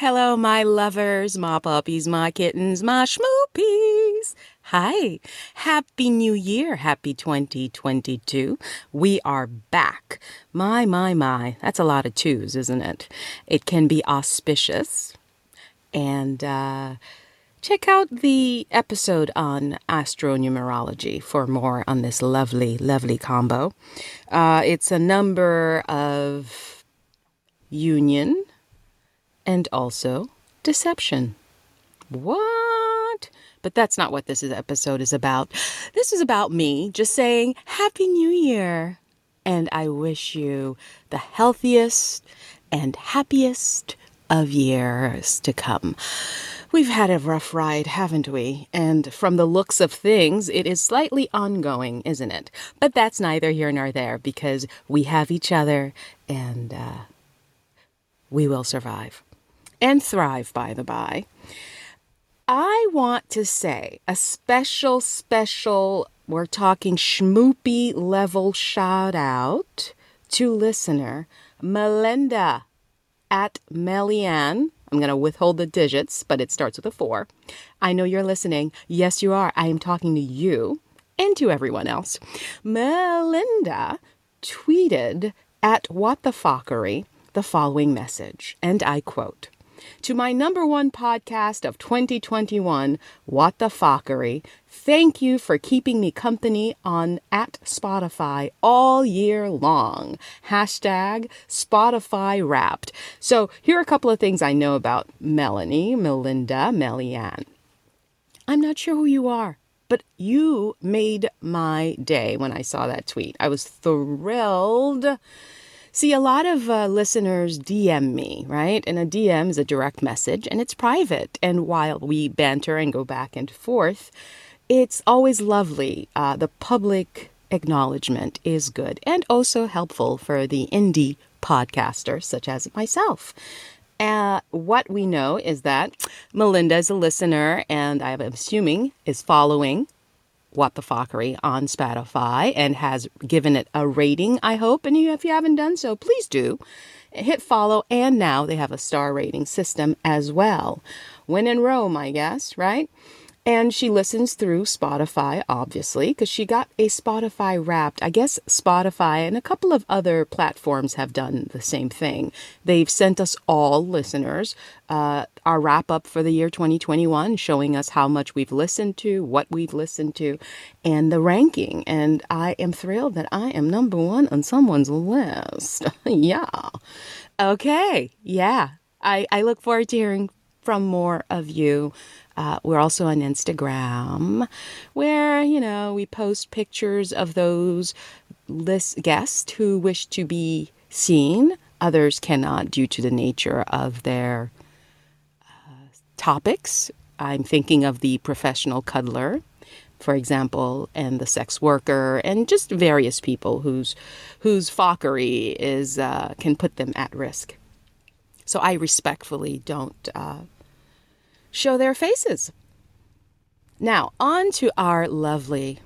Hello, my lovers, my puppies, my kittens, my schmoopies. Hi. Happy New Year. Happy 2022. We are back. My, my, my. That's a lot of twos, isn't it? It can be auspicious. And uh, check out the episode on astronumerology for more on this lovely, lovely combo. Uh, it's a number of union and also deception. What? But that's not what this episode is about. This is about me just saying Happy New Year. And I wish you the healthiest and happiest of years to come. We've had a rough ride, haven't we? And from the looks of things, it is slightly ongoing, isn't it? But that's neither here nor there because we have each other and uh, we will survive and thrive, by the by. I want to say a special, special, we're talking schmoopy level shout out to listener Melinda at Melian. I'm going to withhold the digits, but it starts with a four. I know you're listening. Yes, you are. I am talking to you and to everyone else. Melinda tweeted at What the Fockery the following message, and I quote to my number one podcast of 2021, What the Fockery. Thank you for keeping me company on at Spotify all year long. Hashtag Spotify Wrapped. So here are a couple of things I know about Melanie, Melinda, Melianne. I'm not sure who you are. But you made my day when I saw that tweet. I was thrilled See, a lot of uh, listeners DM me, right? And a DM is a direct message and it's private. And while we banter and go back and forth, it's always lovely. Uh, the public acknowledgement is good and also helpful for the indie podcaster, such as myself. Uh, what we know is that Melinda is a listener and I'm assuming is following what the Fockery on Spotify and has given it a rating, I hope. And if you haven't done so, please do. Hit follow, and now they have a star rating system as well. When in Rome, I guess, right? And she listens through Spotify, obviously, because she got a Spotify wrapped. I guess Spotify and a couple of other platforms have done the same thing. They've sent us all listeners uh, our wrap up for the year 2021, showing us how much we've listened to, what we've listened to, and the ranking. And I am thrilled that I am number one on someone's list. yeah. Okay. Yeah. I, I look forward to hearing from more of you. Uh, we're also on Instagram, where, you know, we post pictures of those list guests who wish to be seen. Others cannot due to the nature of their topics. I'm thinking of the professional cuddler, for example, and the sex worker, and just various people whose whose fockery is uh, can put them at risk. So I respectfully don't uh, show their faces. Now, on to our lovely,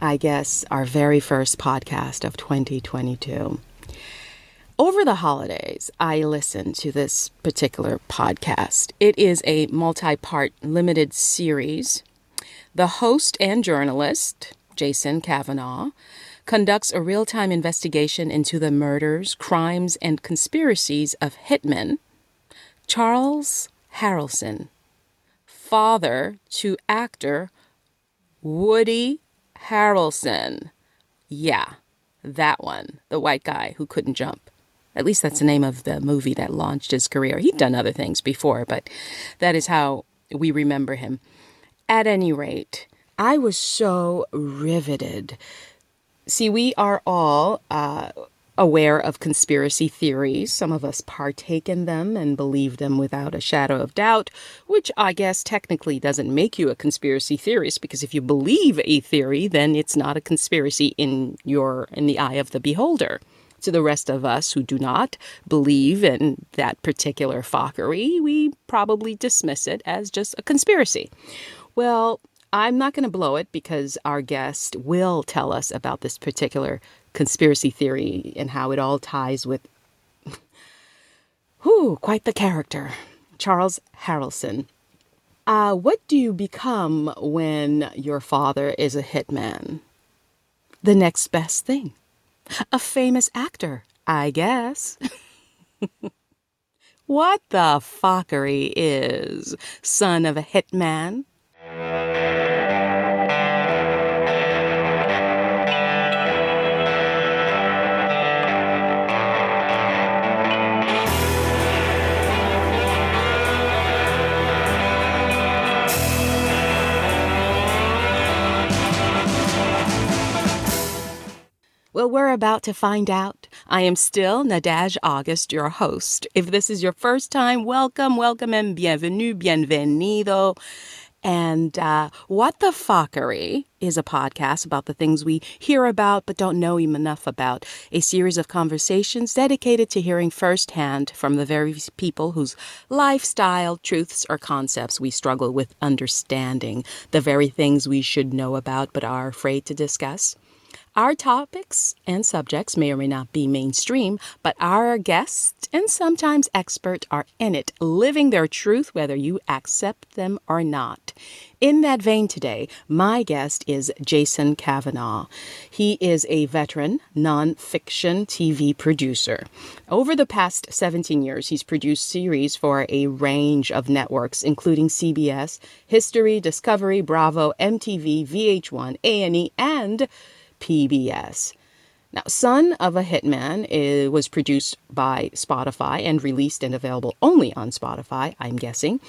I guess, our very first podcast of 2022. Over the holidays, I listened to this particular podcast. It is a multi part limited series. The host and journalist, Jason Kavanaugh, conducts a real time investigation into the murders, crimes, and conspiracies of hitman Charles Harrelson father to actor Woody Harrelson. Yeah, that one, the white guy who couldn't jump. At least that's the name of the movie that launched his career. He'd done other things before, but that is how we remember him. At any rate, I was so riveted. See, we are all uh, aware of conspiracy theories. Some of us partake in them and believe them without a shadow of doubt, which I guess technically doesn't make you a conspiracy theorist because if you believe a theory, then it's not a conspiracy in your in the eye of the beholder. To the rest of us who do not believe in that particular fockery, we probably dismiss it as just a conspiracy. Well, I'm not going to blow it because our guest will tell us about this particular conspiracy theory and how it all ties with who quite the character Charles Harrelson. Uh, what do you become when your father is a hitman? The next best thing. A famous actor, I guess. what the fockery is son of a hitman? Well, we're about to find out. I am still Nadege August, your host. If this is your first time, welcome, welcome, and bienvenue, bienvenido. And uh, What the Fuckery is a podcast about the things we hear about but don't know enough about. A series of conversations dedicated to hearing firsthand from the very people whose lifestyle, truths, or concepts we struggle with understanding, the very things we should know about but are afraid to discuss. Our topics and subjects may or may not be mainstream, but our guests and sometimes expert are in it, living their truth whether you accept them or not. In that vein today, my guest is Jason Kavanaugh. He is a veteran nonfiction TV producer. Over the past 17 years, he's produced series for a range of networks, including CBS, History, Discovery, Bravo, MTV, VH1, A&E, and PBS. Now, Son of a Hitman was produced by Spotify and released and available only on Spotify, I'm guessing.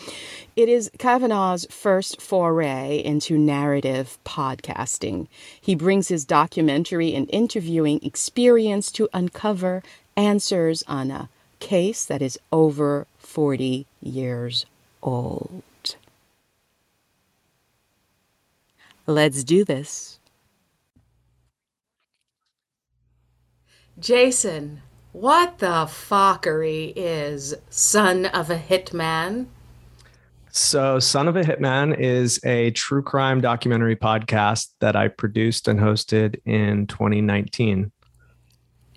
It is Kavanaugh's first foray into narrative podcasting. He brings his documentary and interviewing experience to uncover answers on a case that is over 40 years old. Let's do this. Jason, what the fuckery is Son of a Hitman? So, Son of a Hitman is a true crime documentary podcast that I produced and hosted in 2019.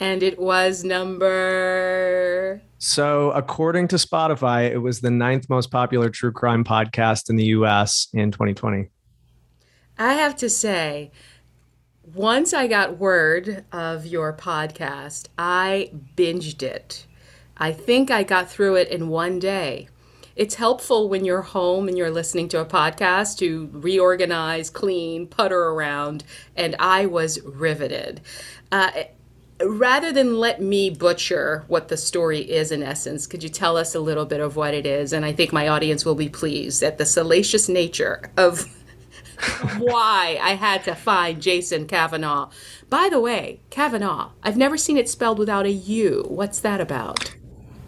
And it was number. So, according to Spotify, it was the ninth most popular true crime podcast in the US in 2020. I have to say, once I got word of your podcast, I binged it. I think I got through it in one day. It's helpful when you're home and you're listening to a podcast to reorganize, clean, putter around, and I was riveted. Uh, rather than let me butcher what the story is in essence, could you tell us a little bit of what it is? And I think my audience will be pleased at the salacious nature of why I had to find Jason Kavanaugh. By the way, Kavanaugh, I've never seen it spelled without a U. What's that about?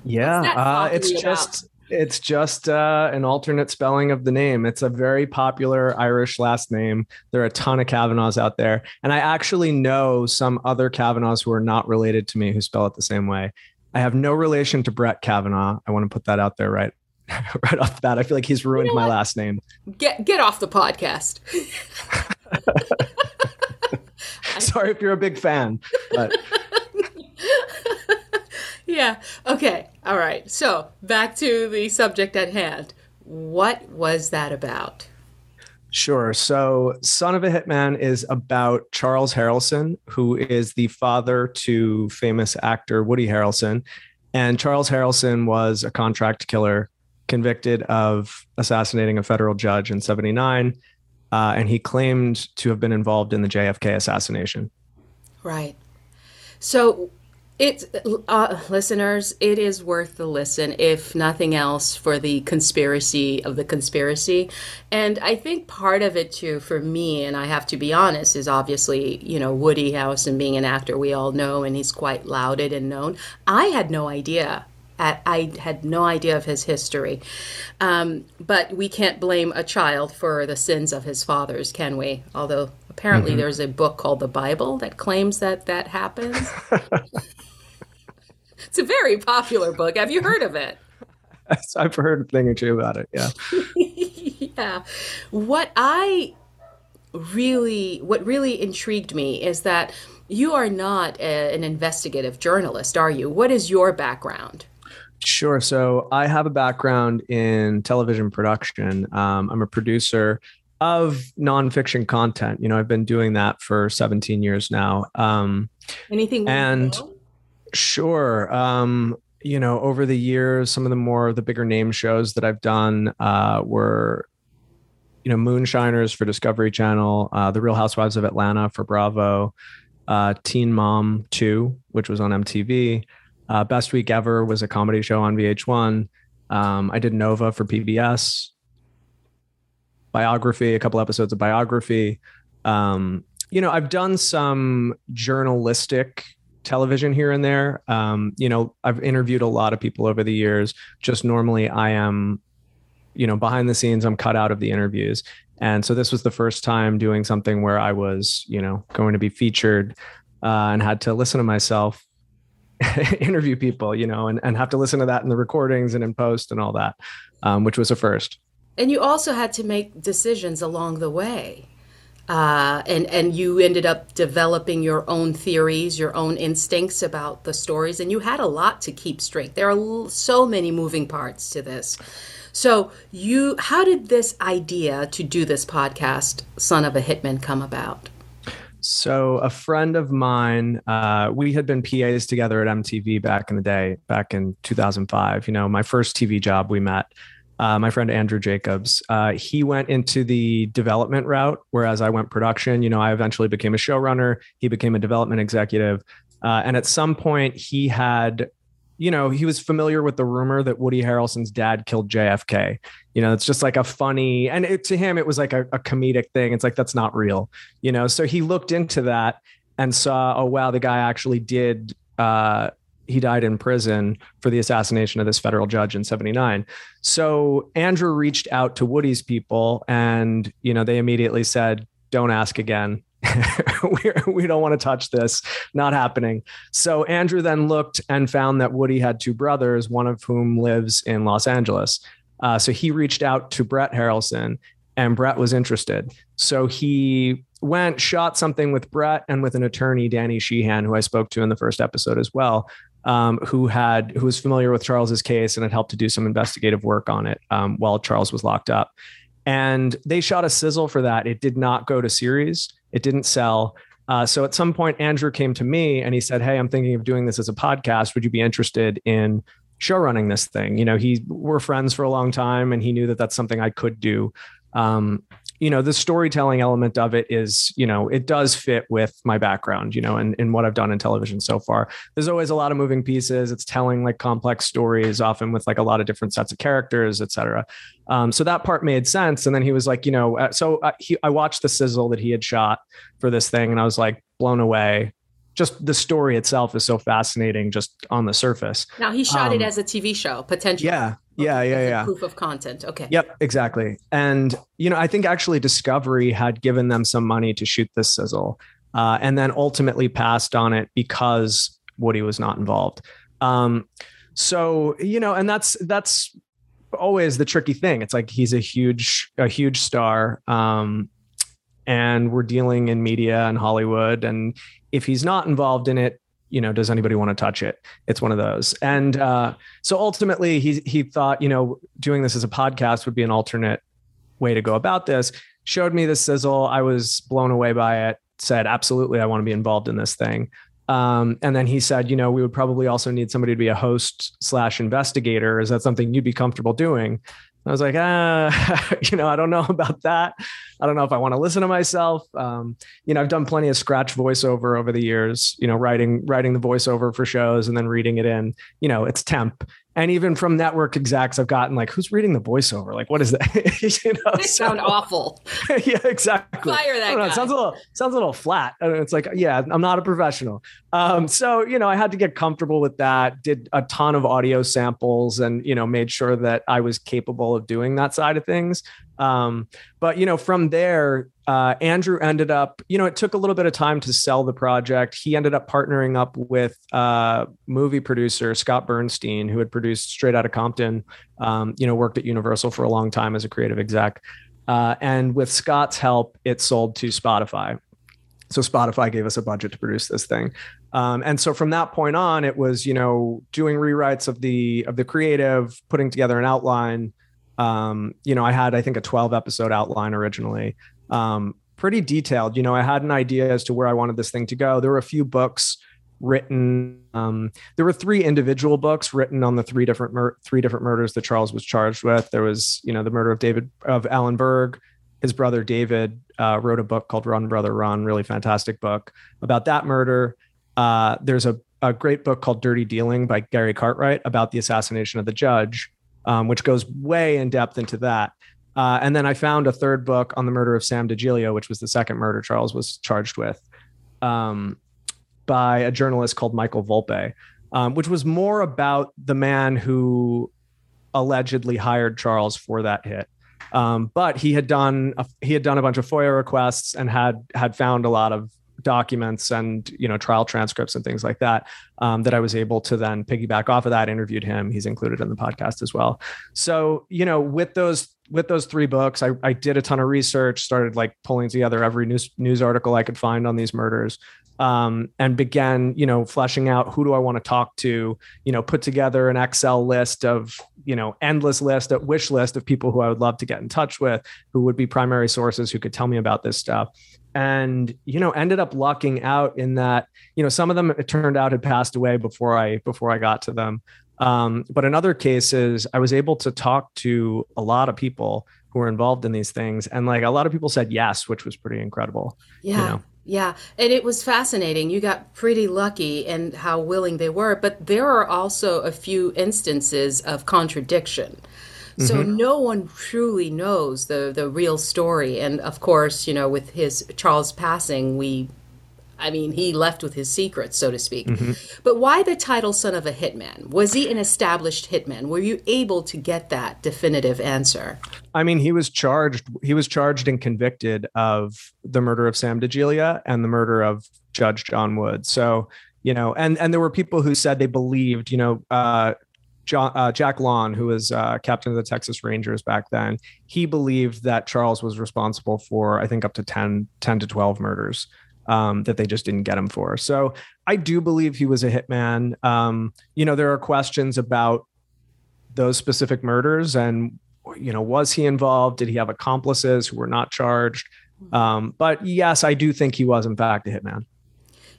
Yeah, that uh, it's about? just it's just uh, an alternate spelling of the name. It's a very popular Irish last name. There are a ton of Kavanaughs out there, and I actually know some other Kavanaughs who are not related to me who spell it the same way. I have no relation to Brett Kavanaugh. I want to put that out there right right off the bat. I feel like he's ruined you know my last name. Get get off the podcast. Sorry if you're a big fan, but yeah. Okay. All right. So back to the subject at hand. What was that about? Sure. So, Son of a Hitman is about Charles Harrelson, who is the father to famous actor Woody Harrelson. And Charles Harrelson was a contract killer convicted of assassinating a federal judge in 79. Uh, and he claimed to have been involved in the JFK assassination. Right. So it's uh, listeners, it is worth the listen, if nothing else, for the conspiracy of the conspiracy. And I think part of it too, for me, and I have to be honest, is obviously you know Woody Harrelson being an actor we all know, and he's quite lauded and known. I had no idea I had no idea of his history. Um, but we can't blame a child for the sins of his fathers, can we? Although apparently mm-hmm. there's a book called the Bible that claims that that happens. it's a very popular book. Have you heard of it? I've heard a thing or two about it. Yeah. yeah. What I really, what really intrigued me is that you are not a, an investigative journalist, are you? What is your background? Sure. So I have a background in television production. Um, I'm a producer of nonfiction content. You know, I've been doing that for 17 years now. Um, Anything? And sure. Um, you know, over the years, some of the more the bigger name shows that I've done uh, were, you know, Moonshiners for Discovery Channel, uh, The Real Housewives of Atlanta for Bravo, uh, Teen Mom 2, which was on MTV. Uh, Best Week Ever was a comedy show on VH1. Um, I did Nova for PBS. Biography, a couple episodes of Biography. Um, you know, I've done some journalistic television here and there. Um, you know, I've interviewed a lot of people over the years. Just normally, I am, you know, behind the scenes, I'm cut out of the interviews. And so this was the first time doing something where I was, you know, going to be featured uh, and had to listen to myself interview people, you know, and, and have to listen to that in the recordings and in post and all that, um, which was a first. And you also had to make decisions along the way. Uh, and and you ended up developing your own theories, your own instincts about the stories, and you had a lot to keep straight. There are so many moving parts to this. So you, how did this idea to do this podcast, "Son of a Hitman," come about? So a friend of mine, uh, we had been PAs together at MTV back in the day, back in 2005. You know, my first TV job, we met. Uh, my friend Andrew Jacobs, uh, he went into the development route, whereas I went production. You know, I eventually became a showrunner. He became a development executive, uh, and at some point, he had you know, he was familiar with the rumor that Woody Harrelson's dad killed JFK. You know, it's just like a funny, and it, to him, it was like a, a comedic thing. It's like, that's not real, you know? So he looked into that and saw, oh, wow, the guy actually did, uh, he died in prison for the assassination of this federal judge in 79. So Andrew reached out to Woody's people and, you know, they immediately said, don't ask again. we, don't want to touch this. Not happening. So Andrew then looked and found that Woody had two brothers, one of whom lives in Los Angeles. Uh, so he reached out to Brett Harrelson, and Brett was interested. So he went, shot something with Brett and with an attorney, Danny Sheehan, who I spoke to in the first episode as well. Um, who had who was familiar with Charles's case and had helped to do some investigative work on it um, while Charles was locked up. And they shot a sizzle for that. It did not go to series. It didn't sell. Uh, so at some point, Andrew came to me and he said, "Hey, I'm thinking of doing this as a podcast. Would you be interested in show running this thing?" You know, he we're friends for a long time, and he knew that that's something I could do. Um, you know, the storytelling element of it is, you know, it does fit with my background, you know, and, and what I've done in television so far. There's always a lot of moving pieces. It's telling like complex stories, often with like a lot of different sets of characters, et cetera. Um, so that part made sense. And then he was like, you know, uh, so uh, he, I watched the sizzle that he had shot for this thing, and I was like blown away just the story itself is so fascinating just on the surface. Now he shot um, it as a TV show, potentially. Yeah. Yeah, yeah, yeah. Proof of content. Okay. Yep, exactly. And you know, I think actually Discovery had given them some money to shoot this sizzle, uh, and then ultimately passed on it because Woody was not involved. Um, so you know, and that's that's always the tricky thing. It's like he's a huge a huge star. Um, and we're dealing in media and Hollywood. And if he's not involved in it, you know, does anybody want to touch it? It's one of those. And uh, so ultimately, he he thought, you know, doing this as a podcast would be an alternate way to go about this. Showed me the sizzle. I was blown away by it. Said, absolutely, I want to be involved in this thing. Um, and then he said, you know, we would probably also need somebody to be a host slash investigator. Is that something you'd be comfortable doing? I was like, ah, you know, I don't know about that. I don't know if I want to listen to myself. Um, you know, I've done plenty of scratch voiceover over the years, you know, writing, writing the voiceover for shows and then reading it in, you know, it's temp and even from network execs i've gotten like who's reading the voiceover? Like what is that? You know they so, sound awful. Yeah exactly. Fire that know, it sounds a little sounds a little flat. And it's like yeah i'm not a professional. Um, so you know i had to get comfortable with that did a ton of audio samples and you know made sure that i was capable of doing that side of things um, but you know from there uh, Andrew ended up, you know, it took a little bit of time to sell the project. He ended up partnering up with uh, movie producer Scott Bernstein, who had produced Straight Outta Compton, um, you know, worked at Universal for a long time as a creative exec. Uh, and with Scott's help, it sold to Spotify. so Spotify gave us a budget to produce this thing, um, and so from that point on, it was you know doing rewrites of the of the creative, putting together an outline. Um, you know, I had I think a twelve episode outline originally, um, pretty detailed. You know, I had an idea as to where I wanted this thing to go. There were a few books written. Um, there were three individual books written on the three different mur- three different murders that Charles was charged with. There was you know the murder of David of Alan Berg his brother David uh, wrote a book called Run Brother Run, really fantastic book about that murder. Uh, there's a, a great book called Dirty Dealing by Gary Cartwright about the assassination of the judge, um, which goes way in depth into that. Uh, and then I found a third book on the murder of Sam Degelia, which was the second murder Charles was charged with, um, by a journalist called Michael Volpe, um, which was more about the man who allegedly hired Charles for that hit. Um, but he had done a, he had done a bunch of FOIA requests and had had found a lot of documents and you know trial transcripts and things like that um, that I was able to then piggyback off of that. Interviewed him. He's included in the podcast as well. So you know with those with those three books, I, I did a ton of research. Started like pulling together every news news article I could find on these murders um, and began, you know, fleshing out who do I want to talk to, you know, put together an Excel list of, you know, endless list, a wish list of people who I would love to get in touch with, who would be primary sources who could tell me about this stuff. And, you know, ended up lucking out in that, you know, some of them it turned out had passed away before I before I got to them. Um, but in other cases, I was able to talk to a lot of people who were involved in these things. And like a lot of people said yes, which was pretty incredible. Yeah. You know? Yeah, and it was fascinating. You got pretty lucky in how willing they were, but there are also a few instances of contradiction. So mm-hmm. no one truly knows the the real story. And of course, you know, with his Charles passing, we I mean, he left with his secrets, so to speak. Mm-hmm. But why the title Son of a Hitman? Was he an established hitman? Were you able to get that definitive answer? I mean, he was charged he was charged and convicted of the murder of Sam Degelia and the murder of Judge John Wood. So, you know, and and there were people who said they believed, you know, uh, John, uh, Jack Lawn, who was uh, captain of the Texas Rangers back then, he believed that Charles was responsible for, I think, up to 10, 10 to 12 murders um, that they just didn't get him for. So I do believe he was a hitman. Um, you know, there are questions about those specific murders and, you know, was he involved? Did he have accomplices who were not charged? Um, but yes, I do think he was, in fact, a hitman.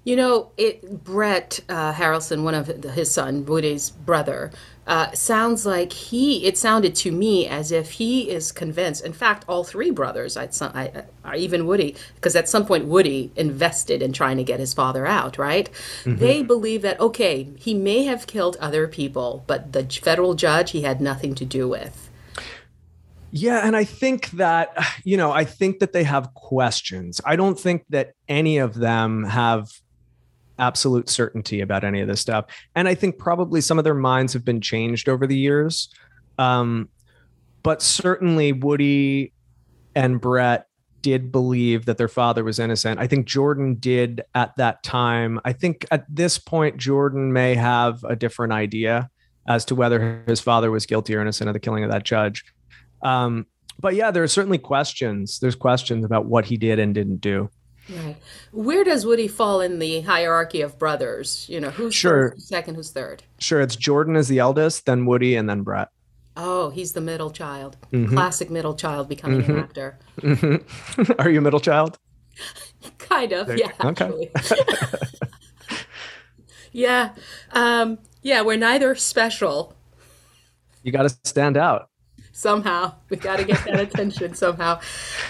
You know, it Brett uh, Harrelson, one of his son, Woody's brother, uh, sounds like he. It sounded to me as if he is convinced. In fact, all three brothers, I'd, I, I, even Woody, because at some point Woody invested in trying to get his father out. Right? Mm-hmm. They believe that okay, he may have killed other people, but the federal judge he had nothing to do with. Yeah, and I think that you know, I think that they have questions. I don't think that any of them have absolute certainty about any of this stuff. And I think probably some of their minds have been changed over the years. Um, but certainly Woody and Brett did believe that their father was innocent. I think Jordan did at that time. I think at this point, Jordan may have a different idea as to whether his father was guilty or innocent of the killing of that judge. Um, but yeah, there are certainly questions. There's questions about what he did and didn't do. Right. Where does Woody fall in the hierarchy of brothers? You know, who's sure. second, who's third? Sure, it's Jordan is the eldest, then Woody, and then Brett. Oh, he's the middle child. Mm-hmm. Classic middle child becoming mm-hmm. an actor. Mm-hmm. Are you a middle child? kind of, yeah. Okay. yeah. Um, yeah, we're neither special. You got to stand out somehow. We got to get that attention somehow.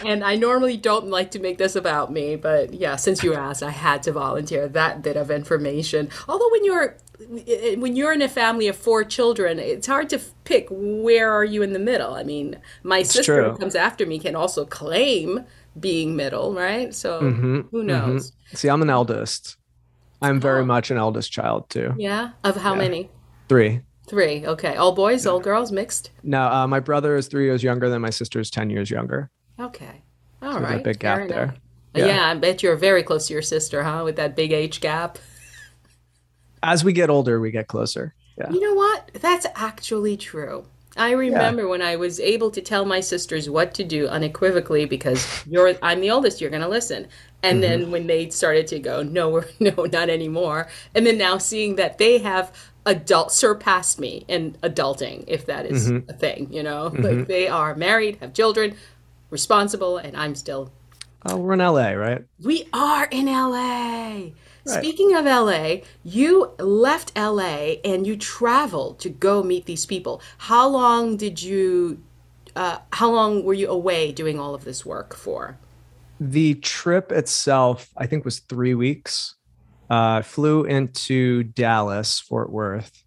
And I normally don't like to make this about me, but yeah, since you asked, I had to volunteer that bit of information. Although when you're when you're in a family of four children, it's hard to pick where are you in the middle. I mean, my it's sister true. who comes after me can also claim being middle, right? So mm-hmm, who mm-hmm. knows? Mm-hmm. See, I'm an eldest. I'm very oh. much an eldest child too. Yeah, of how yeah. many? Three. Three. Okay. All boys, all girls, mixed? No, uh, my brother is three years younger than my sister is 10 years younger. Okay. All so right. big gap there. Yeah. yeah, I bet you're very close to your sister, huh? With that big age gap. As we get older, we get closer. Yeah. You know what? That's actually true. I remember yeah. when I was able to tell my sisters what to do unequivocally because you're I'm the oldest, you're going to listen. And mm-hmm. then when they started to go, no, we're, no, not anymore. And then now seeing that they have adult surpassed me in adulting, if that is mm-hmm. a thing, you know, mm-hmm. like they are married, have children, responsible, and I'm still. Oh, we're in LA, right? We are in LA. Right. Speaking of LA, you left LA and you traveled to go meet these people. How long did you? Uh, how long were you away doing all of this work for? The trip itself, I think, was three weeks. Uh, flew into Dallas, Fort Worth,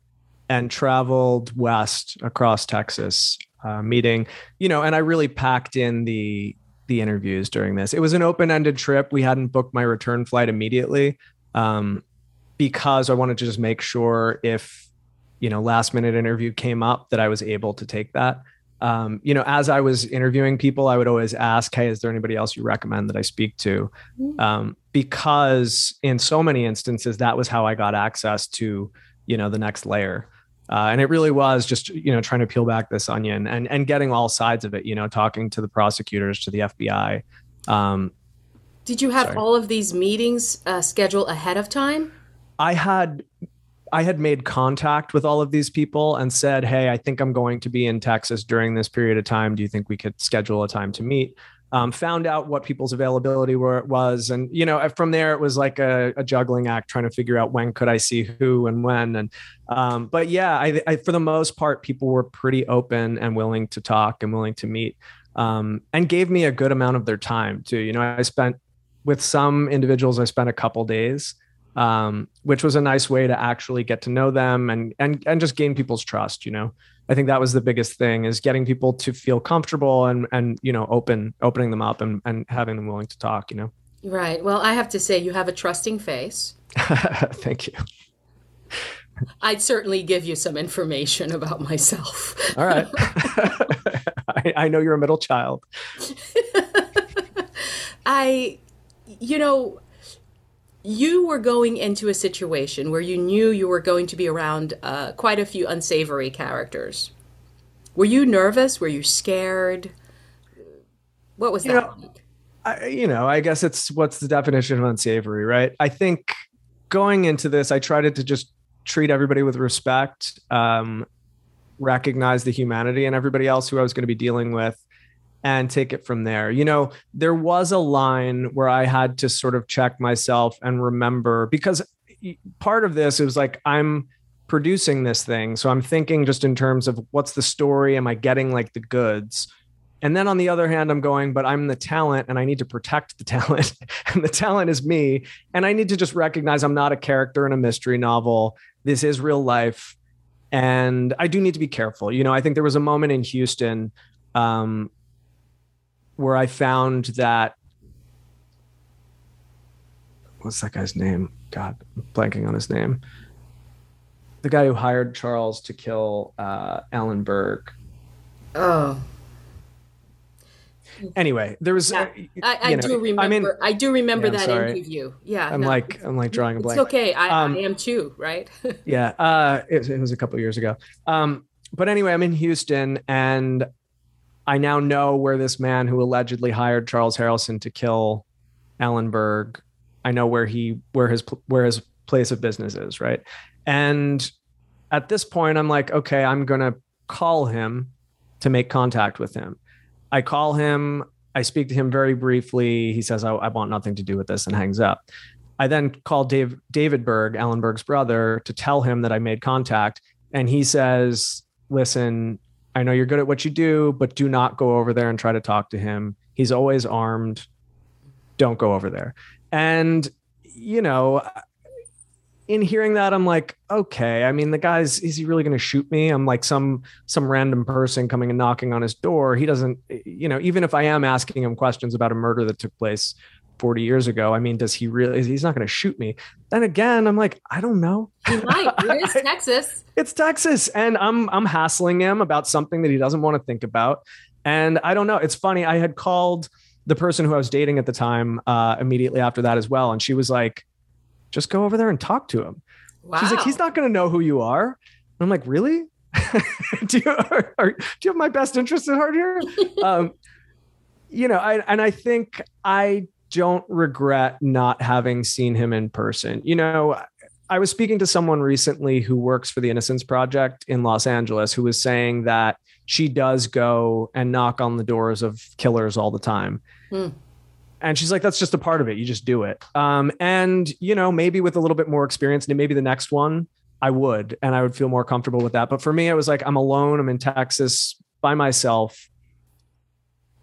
and traveled west across Texas, uh, meeting. You know, and I really packed in the the interviews during this. It was an open ended trip. We hadn't booked my return flight immediately um, because I wanted to just make sure if you know last minute interview came up that I was able to take that. Um, you know, as I was interviewing people, I would always ask, "Hey, is there anybody else you recommend that I speak to?" Mm-hmm. Um, because in so many instances, that was how I got access to you know the next layer. Uh, and it really was just you know trying to peel back this onion and and getting all sides of it. You know, talking to the prosecutors, to the FBI, um, did you have Sorry. all of these meetings uh, scheduled ahead of time? I had I had made contact with all of these people and said, "Hey, I think I'm going to be in Texas during this period of time. Do you think we could schedule a time to meet?" Um, found out what people's availability were was, and you know, from there it was like a, a juggling act, trying to figure out when could I see who and when. And um, but yeah, I, I, for the most part, people were pretty open and willing to talk and willing to meet, um, and gave me a good amount of their time too. You know, I spent with some individuals, I spent a couple days, um, which was a nice way to actually get to know them and and and just gain people's trust. You know, I think that was the biggest thing is getting people to feel comfortable and and you know open opening them up and and having them willing to talk. You know. Right. Well, I have to say you have a trusting face. Thank you. I'd certainly give you some information about myself. All right. I, I know you're a middle child. I you know, you were going into a situation where you knew you were going to be around uh, quite a few unsavory characters. Were you nervous? Were you scared? What was you that know, like? I, you know, I guess it's what's the definition of unsavory, right? I think going into this, I tried to just treat everybody with respect, um, recognize the humanity and everybody else who I was going to be dealing with and take it from there. You know, there was a line where I had to sort of check myself and remember because part of this is like I'm producing this thing. So I'm thinking just in terms of what's the story? Am I getting like the goods? And then on the other hand, I'm going, but I'm the talent and I need to protect the talent. and the talent is me. And I need to just recognize I'm not a character in a mystery novel. This is real life. And I do need to be careful. You know, I think there was a moment in Houston um, where I found that what's that guy's name? God, I'm blanking on his name. The guy who hired Charles to kill uh, Alan Berg. Oh. Anyway, there was. Yeah, uh, I, I do remember. I, mean, I do remember that sorry. interview. Yeah, I'm no. like I'm like drawing a blank. It's okay. I, um, I am too. Right. yeah. Uh, it, it was a couple years ago. Um, but anyway, I'm in Houston and I now know where this man who allegedly hired Charles Harrelson to kill Alan Berg, I know where he where his where his place of business is, right? And at this point, I'm like, okay, I'm gonna call him to make contact with him. I call him. I speak to him very briefly. He says, I, I want nothing to do with this and hangs up. I then call Dave, David Berg, Alan Berg's brother, to tell him that I made contact. And he says, listen, I know you're good at what you do, but do not go over there and try to talk to him. He's always armed. Don't go over there. And, you know, in hearing that, I'm like, okay. I mean, the guy's is he really going to shoot me? I'm like some some random person coming and knocking on his door. He doesn't, you know, even if I am asking him questions about a murder that took place 40 years ago. I mean, does he really? He's not going to shoot me. Then again, I'm like, I don't know. He might. It is Texas. it's Texas, and I'm I'm hassling him about something that he doesn't want to think about. And I don't know. It's funny. I had called the person who I was dating at the time uh, immediately after that as well, and she was like, "Just go over there and talk to him." Wow. She's like, "He's not going to know who you are." And I'm like, "Really?" do you are, are, do you have my best interest at heart here? um, you know, I and I think I don't regret not having seen him in person. You know, I was speaking to someone recently who works for the Innocence Project in Los Angeles who was saying that she does go and knock on the doors of killers all the time. Hmm. And she's like, that's just a part of it. You just do it. Um, and, you know, maybe with a little bit more experience, and maybe the next one I would, and I would feel more comfortable with that. But for me, it was like, I'm alone. I'm in Texas by myself.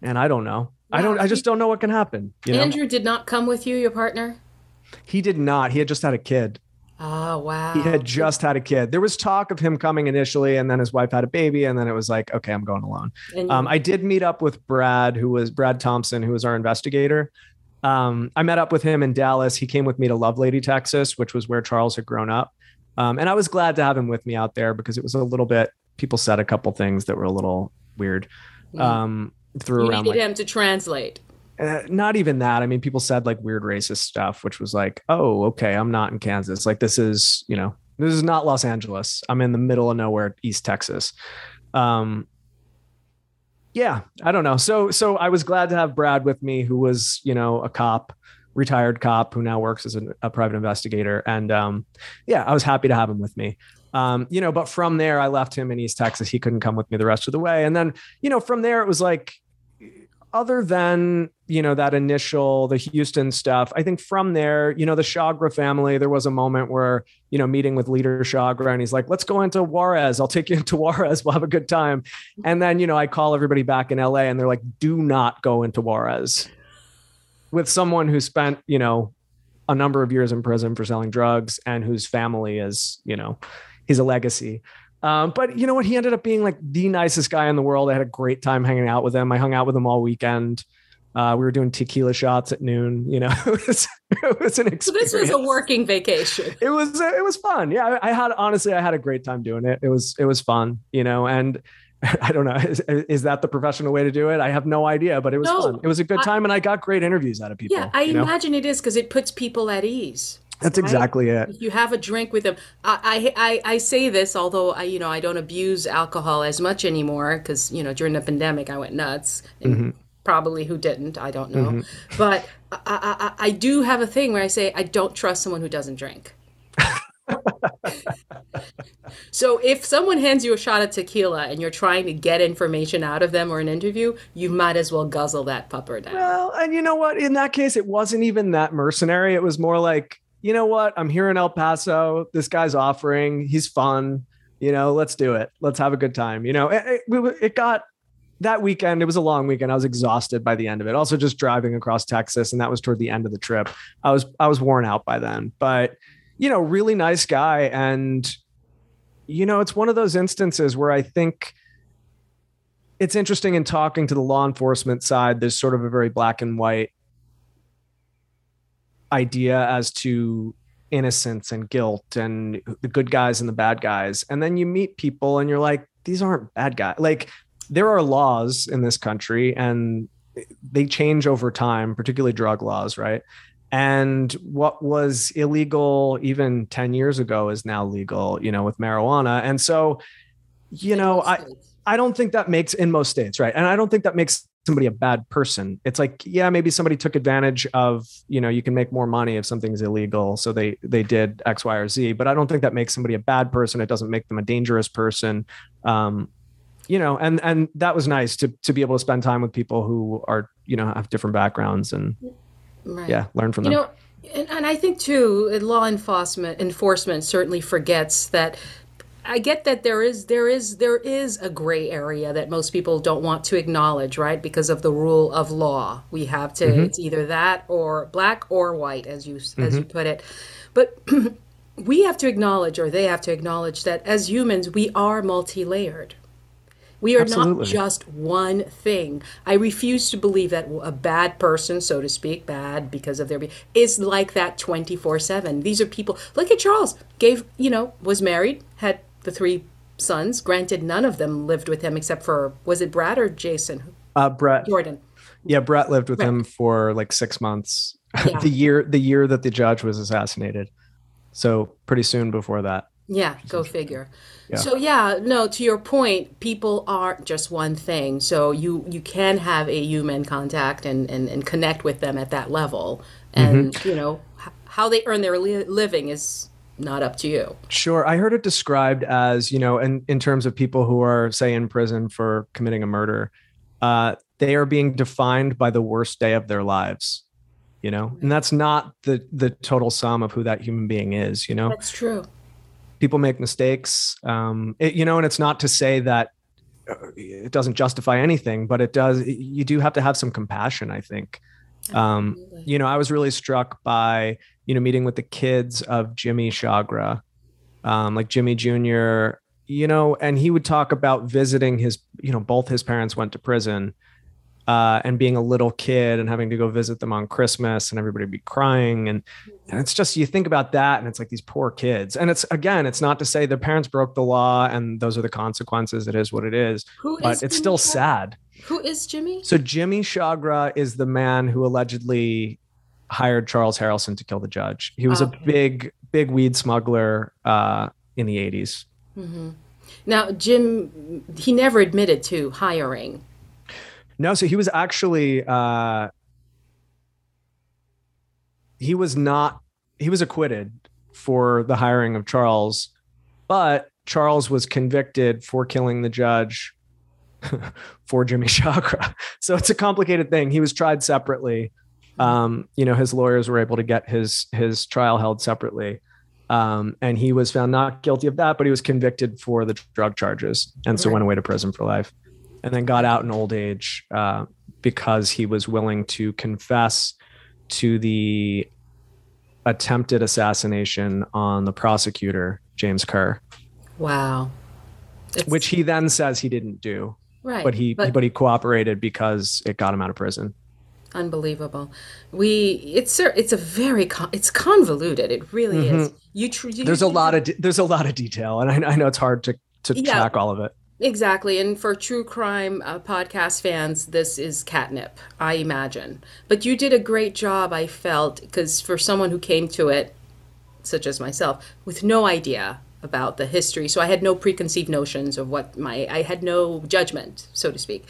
And I don't know. I don't. I just don't know what can happen. You know? Andrew did not come with you, your partner. He did not. He had just had a kid. Oh wow. He had just had a kid. There was talk of him coming initially, and then his wife had a baby, and then it was like, okay, I'm going alone. Um, I did meet up with Brad, who was Brad Thompson, who was our investigator. Um, I met up with him in Dallas. He came with me to Lovelady, Texas, which was where Charles had grown up. Um, and I was glad to have him with me out there because it was a little bit. People said a couple things that were a little weird. Mm. Um, threw you around needed like, him to translate. Uh, not even that. I mean, people said like weird racist stuff, which was like, oh, okay, I'm not in Kansas. Like this is, you know, this is not Los Angeles. I'm in the middle of nowhere, East Texas. Um, yeah, I don't know. So, so I was glad to have Brad with me, who was, you know, a cop, retired cop who now works as a, a private investigator, and um, yeah, I was happy to have him with me. Um, you know, but from there, I left him in East Texas. He couldn't come with me the rest of the way. And then, you know, from there, it was like, other than you know that initial the Houston stuff, I think from there, you know, the Chagra family, there was a moment where you know meeting with leader Chagra, and he's like, "Let's go into Juarez. I'll take you into Juarez. We'll have a good time." And then you know, I call everybody back in LA, and they're like, "Do not go into Juarez." With someone who spent you know a number of years in prison for selling drugs and whose family is you know he's a legacy. Um, but you know what? He ended up being like the nicest guy in the world. I had a great time hanging out with him. I hung out with him all weekend. Uh, we were doing tequila shots at noon. You know, it was it was an experience. So this was a working vacation. It was it was fun. Yeah, I, I, had honestly I had a great time doing it. It was it was fun. You know, and I don't know is, is that the professional way to do it? I have no idea, but it was no, fun. It was a good time, I, and I got great interviews out of people. Yeah, I imagine know? it is because it puts people at ease. That's exactly right? it. You have a drink with them. I, I, I say this, although I, you know, I don't abuse alcohol as much anymore because, you know, during the pandemic, I went nuts. And mm-hmm. Probably who didn't, I don't know. Mm-hmm. But I, I, I do have a thing where I say I don't trust someone who doesn't drink. so if someone hands you a shot of tequila and you're trying to get information out of them or an interview, you might as well guzzle that pupper down. Well, and you know what? In that case, it wasn't even that mercenary. It was more like you know what? I'm here in El Paso. This guy's offering. He's fun. You know, let's do it. Let's have a good time. You know, it, it, it got that weekend. It was a long weekend. I was exhausted by the end of it. Also, just driving across Texas, and that was toward the end of the trip. I was I was worn out by then. But you know, really nice guy, and you know, it's one of those instances where I think it's interesting in talking to the law enforcement side. There's sort of a very black and white idea as to innocence and guilt and the good guys and the bad guys. And then you meet people and you're like, these aren't bad guys. Like there are laws in this country and they change over time, particularly drug laws, right? And what was illegal even 10 years ago is now legal, you know, with marijuana. And so, you know, I I don't think that makes in most states, right? And I don't think that makes somebody a bad person. It's like, yeah, maybe somebody took advantage of, you know, you can make more money if something's illegal. So they they did X, Y, or Z. But I don't think that makes somebody a bad person. It doesn't make them a dangerous person. Um, you know, and and that was nice to to be able to spend time with people who are, you know, have different backgrounds and right. yeah, learn from them. you them. Know, and, and I think too, law enforcement enforcement certainly forgets that I get that there is there is there is a gray area that most people don't want to acknowledge, right? Because of the rule of law, we have to. Mm-hmm. It's either that or black or white, as you mm-hmm. as you put it. But we have to acknowledge, or they have to acknowledge, that as humans we are multi-layered. We are Absolutely. not just one thing. I refuse to believe that a bad person, so to speak, bad because of their is like that 24/7. These are people. Look at Charles. Gave, you know, was married, had the three sons. Granted, none of them lived with him except for was it Brad or Jason? Uh, Brett. Jordan. Yeah, Brett lived with Brett. him for like six months. Yeah. the year the year that the judge was assassinated. So pretty soon before that. Yeah, go figure. Yeah. So yeah, no, to your point, people aren't just one thing. So you you can have a human contact and and, and connect with them at that level. And mm-hmm. you know, how they earn their li- living is not up to you. Sure. I heard it described as, you know, in, in terms of people who are, say, in prison for committing a murder, uh, they are being defined by the worst day of their lives, you know, and that's not the the total sum of who that human being is, you know. That's true. People make mistakes, um, it, you know, and it's not to say that uh, it doesn't justify anything, but it does. You do have to have some compassion, I think. Um, you know, I was really struck by you know meeting with the kids of Jimmy Chagra, um, like Jimmy Jr. You know, and he would talk about visiting his. You know, both his parents went to prison, uh, and being a little kid and having to go visit them on Christmas and everybody be crying. And, and it's just, you think about that and it's like these poor kids. And it's, again, it's not to say their parents broke the law and those are the consequences. It is what it is. Who but is it's still sad. Who is Jimmy? So Jimmy Chagra is the man who allegedly hired Charles Harrelson to kill the judge. He was okay. a big, big weed smuggler uh, in the 80s. Mm-hmm. Now, Jim, he never admitted to hiring. No, so he was actually uh, he was not he was acquitted for the hiring of Charles, but Charles was convicted for killing the judge for Jimmy Chagra. So it's a complicated thing. He was tried separately. Um, you know, his lawyers were able to get his his trial held separately. Um, and he was found not guilty of that, but he was convicted for the drug charges and so right. went away to prison for life. And then got out in old age uh, because he was willing to confess to the attempted assassination on the prosecutor, James Kerr. Wow. It's- which he then says he didn't do. Right. But he but, but he cooperated because it got him out of prison. Unbelievable. We it's it's a very con- it's convoluted. It really mm-hmm. is. You, tr- you there's a lot of de- there's a lot of detail, and I, I know it's hard to to yeah, track all of it. Exactly, and for true crime uh, podcast fans, this is catnip, I imagine. But you did a great job, I felt, because for someone who came to it, such as myself, with no idea about the history. So I had no preconceived notions of what my I had no judgment, so to speak.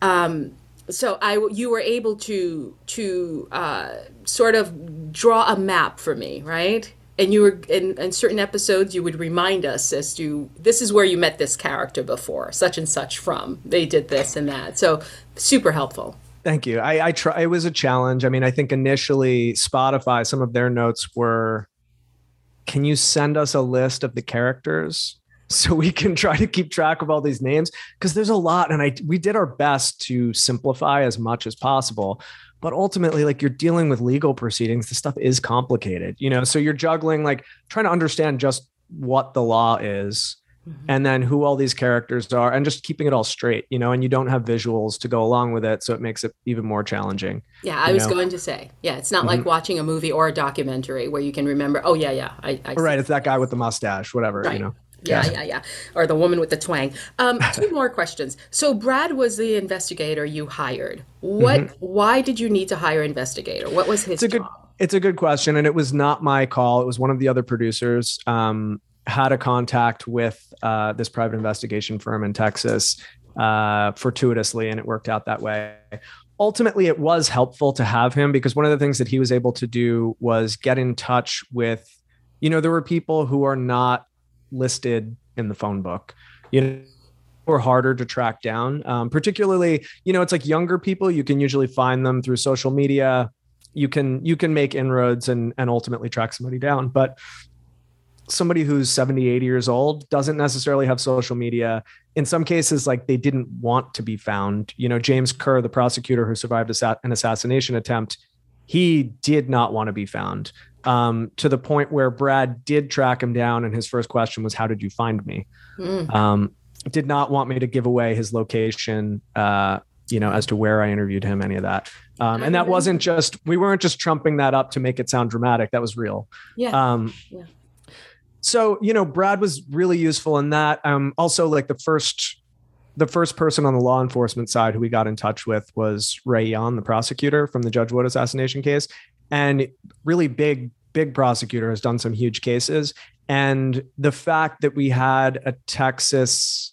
Um, so I you were able to to uh, sort of draw a map for me, right? And you were in, in certain episodes you would remind us as to this is where you met this character before, such and such from. They did this and that. So super helpful. Thank you. I, I try. It was a challenge. I mean, I think initially Spotify, some of their notes were can you send us a list of the characters so we can try to keep track of all these names because there's a lot and I we did our best to simplify as much as possible but ultimately like you're dealing with legal proceedings the stuff is complicated you know so you're juggling like trying to understand just what the law is mm-hmm. and then who all these characters are and just keeping it all straight you know and you don't have visuals to go along with it so it makes it even more challenging yeah i was know? going to say yeah it's not mm-hmm. like watching a movie or a documentary where you can remember oh yeah yeah I, I right it's that guy with the mustache whatever right. you know yeah, yeah, yeah. Or the woman with the twang. Um, two more questions. So Brad was the investigator you hired. What? Mm-hmm. Why did you need to hire an investigator? What was his it's a job? Good, it's a good question, and it was not my call. It was one of the other producers. Um, had a contact with uh, this private investigation firm in Texas uh, fortuitously, and it worked out that way. Ultimately, it was helpful to have him because one of the things that he was able to do was get in touch with, you know, there were people who are not listed in the phone book, you know, or harder to track down. Um, particularly, you know, it's like younger people. You can usually find them through social media. You can you can make inroads and and ultimately track somebody down. But somebody who's 70 80 years old doesn't necessarily have social media in some cases like they didn't want to be found you know james kerr the prosecutor who survived an assassination attempt he did not want to be found um, to the point where brad did track him down and his first question was how did you find me? Mm. um, did not want me to give away his location uh, you know as to where i interviewed him any of that. Um, and that wasn't just we weren't just trumping that up to make it sound dramatic. That was real. Yeah, um, yeah. so you know brad was really useful in that. Um also like the first the first person on the law enforcement side who we got in touch with was ray jahn the prosecutor from the judge wood assassination case and really big big prosecutor has done some huge cases. And the fact that we had a Texas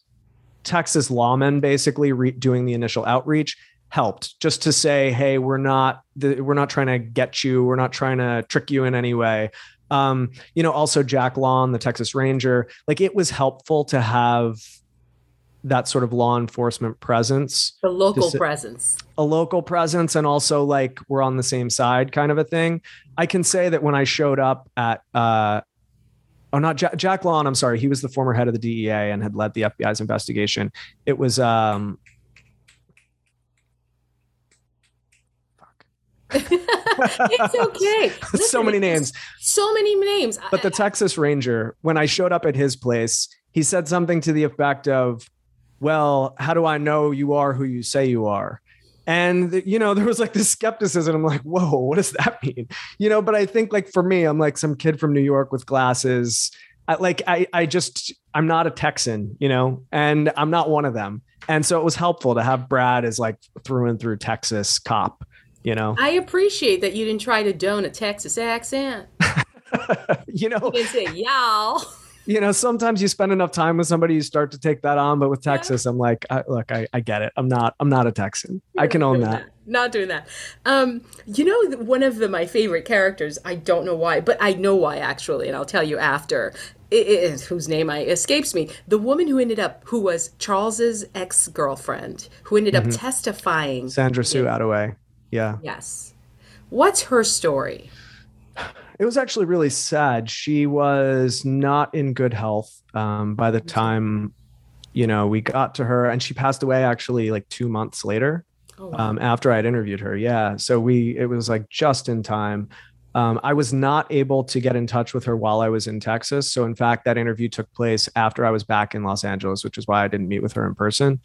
Texas lawman basically re- doing the initial outreach helped. Just to say, hey, we're not the, we're not trying to get you, we're not trying to trick you in any way. Um, you know, also Jack Lawn, the Texas Ranger, like it was helpful to have that sort of law enforcement presence, the local presence, a local presence, and also like we're on the same side kind of a thing. I can say that when I showed up at uh, oh not Jack, Jack Lawn, I'm sorry, he was the former head of the DEA and had led the FBI's investigation. It was um it's okay. Listen, so many names. So many names. But the Texas Ranger, when I showed up at his place, he said something to the effect of, Well, how do I know you are who you say you are? And you know, there was like this skepticism. I'm like, whoa, what does that mean? You know, but I think like for me, I'm like some kid from New York with glasses. I, like I, I just I'm not a Texan, you know, and I'm not one of them. And so it was helpful to have Brad as like through and through Texas cop, you know. I appreciate that you didn't try to don a Texas accent. you know, you didn't say y'all you know, sometimes you spend enough time with somebody, you start to take that on. But with Texas. I'm like, I, look, I, I get it. I'm not, I'm not a Texan. I can own that. Not doing that. Um, you know, one of the, my favorite characters. I don't know why, but I know why actually, and I'll tell you after. Is, whose name I escapes me. The woman who ended up, who was Charles's ex girlfriend, who ended up mm-hmm. testifying. Sandra Sue Attaway. Yeah. Yes. What's her story? It was actually really sad. She was not in good health um, by the time, you know, we got to her, and she passed away actually like two months later. Oh, wow. um, after I'd interviewed her. Yeah. So we, it was like just in time. Um, I was not able to get in touch with her while I was in Texas. So, in fact, that interview took place after I was back in Los Angeles, which is why I didn't meet with her in person.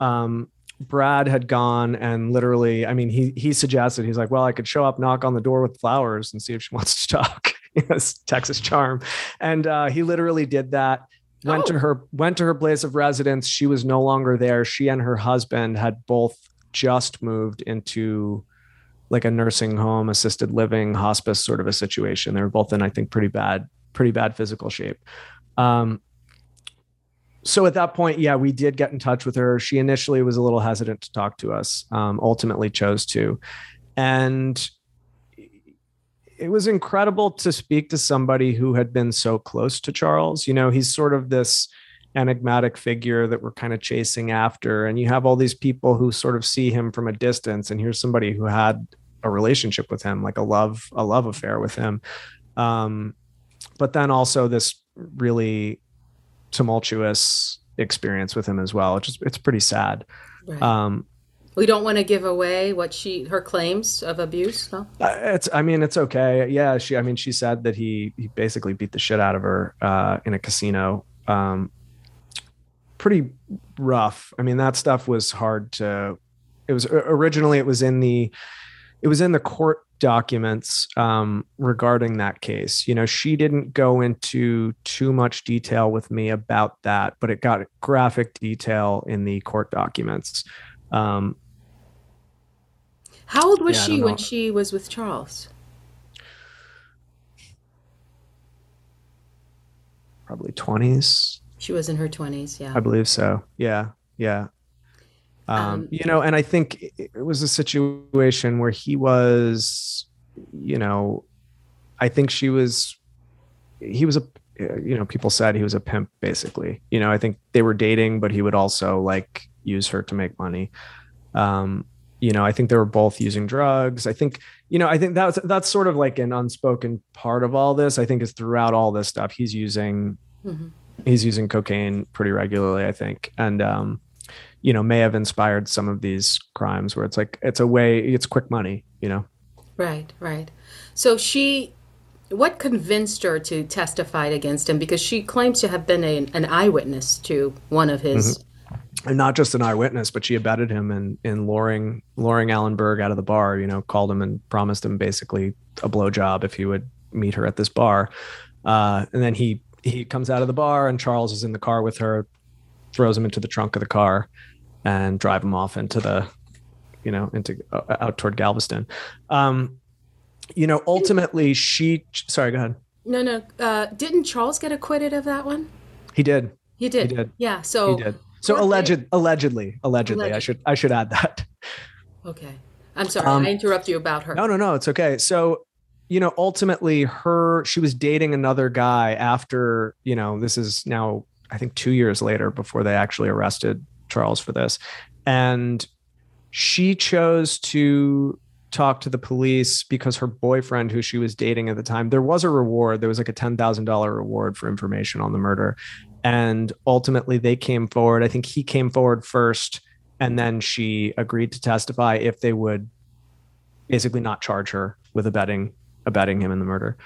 Um, Brad had gone and literally, I mean, he he suggested he's like, well, I could show up, knock on the door with flowers, and see if she wants to talk. Texas charm, and uh, he literally did that. Went oh. to her went to her place of residence. She was no longer there. She and her husband had both just moved into like a nursing home, assisted living, hospice sort of a situation. They were both in, I think, pretty bad, pretty bad physical shape. Um, so at that point, yeah, we did get in touch with her. She initially was a little hesitant to talk to us, um, ultimately chose to. And it was incredible to speak to somebody who had been so close to Charles. You know, he's sort of this enigmatic figure that we're kind of chasing after. And you have all these people who sort of see him from a distance. And here's somebody who had a relationship with him, like a love, a love affair with him. Um, but then also this really tumultuous experience with him as well. It's just it's pretty sad. Right. Um, we don't want to give away what she her claims of abuse. No, uh, it's. I mean, it's okay. Yeah, she. I mean, she said that he he basically beat the shit out of her uh, in a casino. Um, pretty rough. I mean, that stuff was hard to. It was originally it was in the, it was in the court documents um, regarding that case. You know, she didn't go into too much detail with me about that, but it got graphic detail in the court documents. Um, How old was yeah, she when she was with Charles? Probably 20s. She was in her 20s, yeah. I believe so. Yeah. Yeah. Um, um, you know, and I think it was a situation where he was, you know, I think she was, he was a, you know, people said he was a pimp basically. You know, I think they were dating, but he would also like use her to make money. Um, you know, I think they were both using drugs. I think, you know, I think that's that's sort of like an unspoken part of all this. I think is throughout all this stuff, he's using mm-hmm. he's using cocaine pretty regularly. I think, and um, you know may have inspired some of these crimes where it's like it's a way it's quick money you know? Right right. So she what convinced her to testify against him? Because she claims to have been a, an eyewitness to one of his mm-hmm. and not just an eyewitness but she abetted him in in luring luring alan berg out of the bar you know called him and promised him basically a blowjob if he would meet her at this bar. Uh, and then he he comes out of the bar and charles is in the car with her throws him into the trunk of the car and drive him off into the, you know, into uh, out toward Galveston. Um, you know, ultimately, she. Sorry, go ahead. No, no. Uh, didn't Charles get acquitted of that one? He did. He did. He did. Yeah. So he did. So alleged, allegedly, allegedly, Alleged. I should I should add that. Okay. I'm sorry. Um, I interrupt you about her. No, no, no. It's okay. So, you know, ultimately, her she was dating another guy after you know this is now I think two years later before they actually arrested Charles for this, and she chose to talk to the police because her boyfriend, who she was dating at the time, there was a reward. There was like a $10,000 reward for information on the murder. And ultimately, they came forward. I think he came forward first, and then she agreed to testify if they would basically not charge her with abetting abetting him in the murder.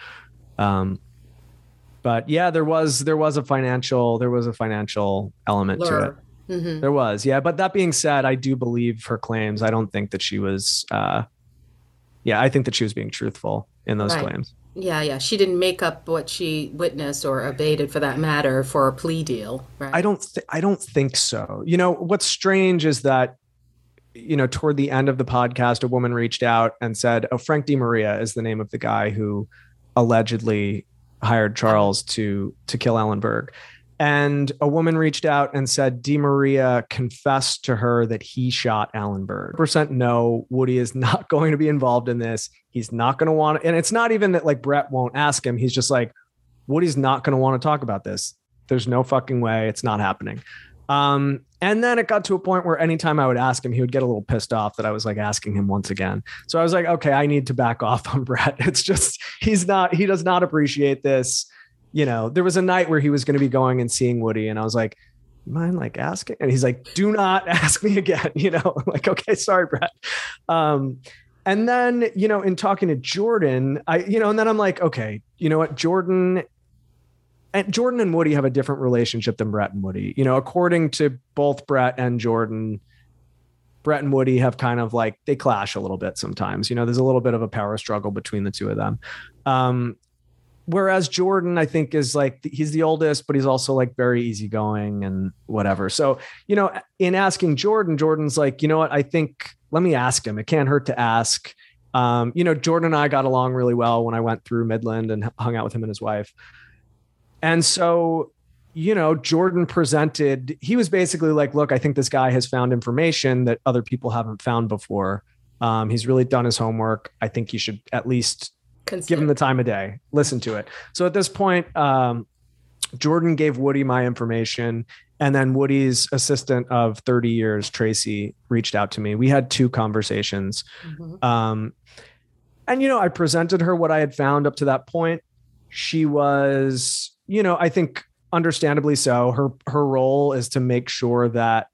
Um, but yeah, there was there was a financial there was a financial element Lure. to it. Mm-hmm. There was, yeah. But that being said, I do believe her claims. I don't think that she was uh, yeah, I think that she was being truthful in those right. claims. Yeah, yeah. She didn't make up what she witnessed or abated for that matter for a plea deal, right? I don't th- I don't think so. You know, what's strange is that you know, toward the end of the podcast, a woman reached out and said, "Oh, Frank DeMaria is the name of the guy who allegedly hired Charles to to kill Alan Berg." And a woman reached out and said DeMaria confessed to her that he shot Alan Berg. Percent no, Woody is not going to be involved in this. He's not going to want to, and it's not even that like Brett won't ask him. He's just like, Woody's not going to want to talk about this. There's no fucking way. It's not happening. Um, and then it got to a point where anytime I would ask him, he would get a little pissed off that I was like asking him once again. So I was like, okay, I need to back off on Brett. It's just, he's not, he does not appreciate this you know, there was a night where he was going to be going and seeing Woody, and I was like, mind like asking? And he's like, do not ask me again. You know, I'm like, okay, sorry, Brett. Um, and then, you know, in talking to Jordan, I, you know, and then I'm like, okay, you know what, Jordan and Jordan and Woody have a different relationship than Brett and Woody. You know, according to both Brett and Jordan, Brett and Woody have kind of like they clash a little bit sometimes. You know, there's a little bit of a power struggle between the two of them. Um, whereas Jordan, I think, is like he's the oldest, but he's also like very easygoing and whatever. So, you know, in asking Jordan, Jordan's like, you know what? I think let me ask him. It can't hurt to ask. Um, you know, Jordan and I got along really well when I went through Midland and hung out with him and his wife. And so, you know, Jordan presented, he was basically like, look, I think this guy has found information that other people haven't found before. Um, he's really done his homework. I think you should at least Consider. give him the time of day listen to it so at this point um, jordan gave woody my information and then woody's assistant of 30 years tracy reached out to me we had two conversations mm-hmm. um, and you know i presented her what i had found up to that point she was you know i think understandably so her her role is to make sure that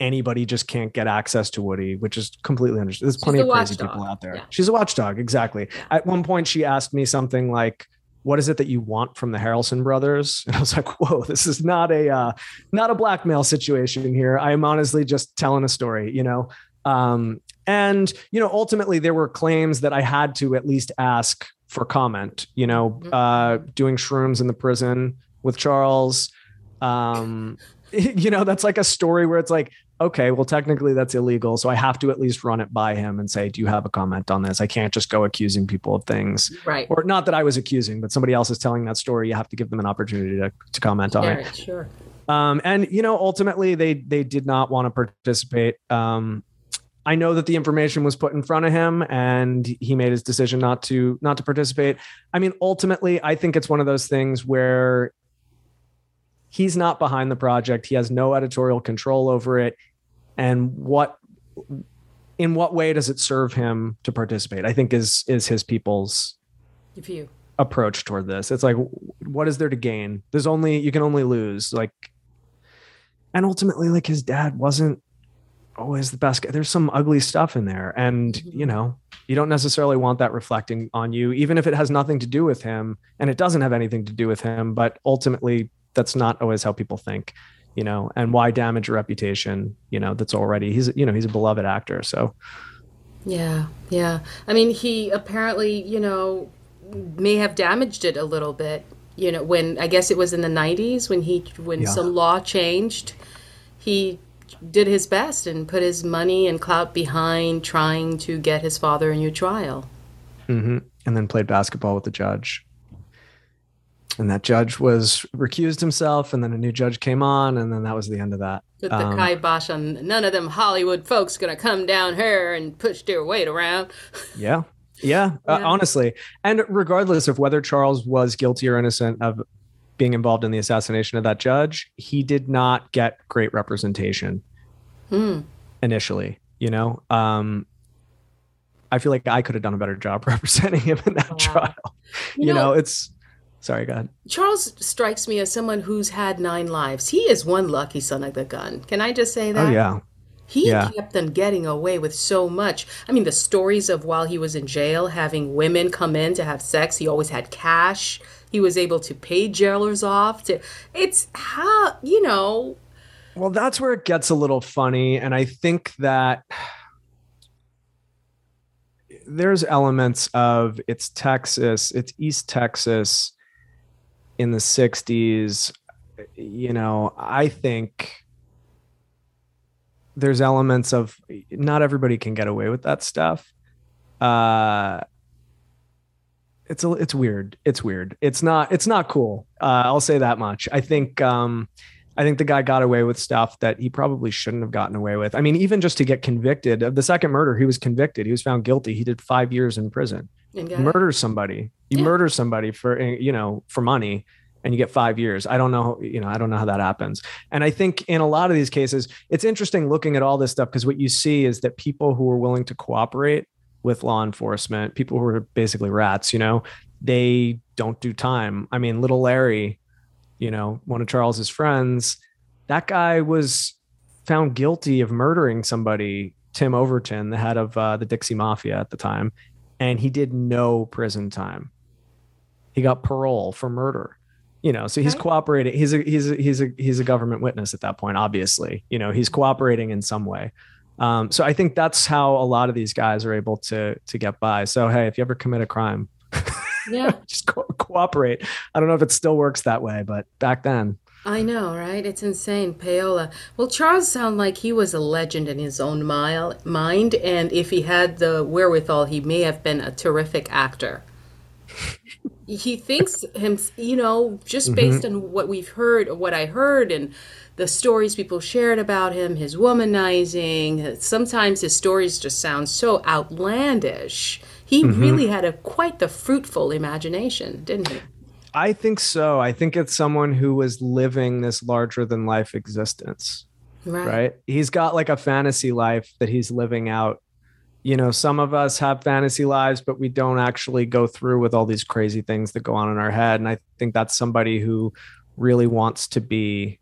anybody just can't get access to Woody, which is completely understood. There's plenty of crazy people out there. Yeah. She's a watchdog, exactly. Yeah. At one point, she asked me something like, "What is it that you want from the Harrelson brothers?" And I was like, "Whoa, this is not a uh, not a blackmail situation here. I am honestly just telling a story, you know." Um, and you know, ultimately, there were claims that I had to at least ask for comment. You know, mm-hmm. uh, doing shrooms in the prison with Charles. Um, you know, that's like a story where it's like, okay, well, technically that's illegal. So I have to at least run it by him and say, do you have a comment on this? I can't just go accusing people of things. Right. Or not that I was accusing, but somebody else is telling that story. You have to give them an opportunity to, to comment on it. Sure. Um, and you know, ultimately they, they did not want to participate. Um, I know that the information was put in front of him and he made his decision not to, not to participate. I mean, ultimately, I think it's one of those things where he's not behind the project. He has no editorial control over it. And what in what way does it serve him to participate? I think is is his people's view approach toward this. It's like what is there to gain? There's only you can only lose like and ultimately like his dad wasn't always the best guy. there's some ugly stuff in there and mm-hmm. you know you don't necessarily want that reflecting on you even if it has nothing to do with him and it doesn't have anything to do with him but ultimately that's not always how people think you know, and why damage a reputation, you know, that's already he's you know, he's a beloved actor, so yeah, yeah. I mean, he apparently, you know, may have damaged it a little bit. You know, when I guess it was in the '90s when he when yeah. some law changed, he did his best and put his money and clout behind trying to get his father a new trial. Mm-hmm. And then played basketball with the judge. and that judge was recused himself and then a new judge came on and then that was the end of that with the um, kibosh on none of them hollywood folks gonna come down here and push their weight around yeah yeah, yeah. Uh, honestly and regardless of whether charles was guilty or innocent of being involved in the assassination of that judge he did not get great representation hmm. initially you know um, i feel like i could have done a better job representing him in that wow. trial you, you know, know it's Sorry, go ahead. Charles strikes me as someone who's had nine lives. He is one lucky son of the gun. Can I just say that? Oh, yeah. He yeah. kept on getting away with so much. I mean, the stories of while he was in jail, having women come in to have sex, he always had cash. He was able to pay jailers off. To it's how you know. Well, that's where it gets a little funny, and I think that there's elements of it's Texas, it's East Texas in the 60s you know i think there's elements of not everybody can get away with that stuff. Uh it's a, it's weird it's weird. It's not it's not cool. Uh, i'll say that much. I think um i think the guy got away with stuff that he probably shouldn't have gotten away with. I mean even just to get convicted of the second murder he was convicted. He was found guilty. He did five years in prison. Murders somebody. You yeah. murder somebody for you know for money and you get five years. I don't know you know i don't know how that happens. And i think in a lot of these cases it's interesting looking at all this stuff because what you see is that people who are willing to cooperate with law enforcement people who are basically rats you know they don't do time. I mean little larry you know one of charles's friends that guy was found guilty of murdering somebody tim overton the head of uh, the dixie mafia at the time and he did no prison time. He got parole for murder. You know, so he's cooperating. He's a he's a he's a he's a government witness at that point. Obviously, you know, he's cooperating in some way. Um, so I think that's how a lot of these guys are able to to get by. So hey, if you ever commit a crime, yeah, just co- cooperate. I don't know if it still works that way, but back then, I know, right? It's insane. Payola. Well, Charles sounded like he was a legend in his own mile, mind, and if he had the wherewithal, he may have been a terrific actor. he thinks him, you know, just mm-hmm. based on what we've heard, or what I heard, and the stories people shared about him, his womanizing. Sometimes his stories just sound so outlandish. He mm-hmm. really had a quite the fruitful imagination, didn't he? I think so. I think it's someone who was living this larger than life existence. Right. right. He's got like a fantasy life that he's living out. You know, some of us have fantasy lives, but we don't actually go through with all these crazy things that go on in our head. And I think that's somebody who really wants to be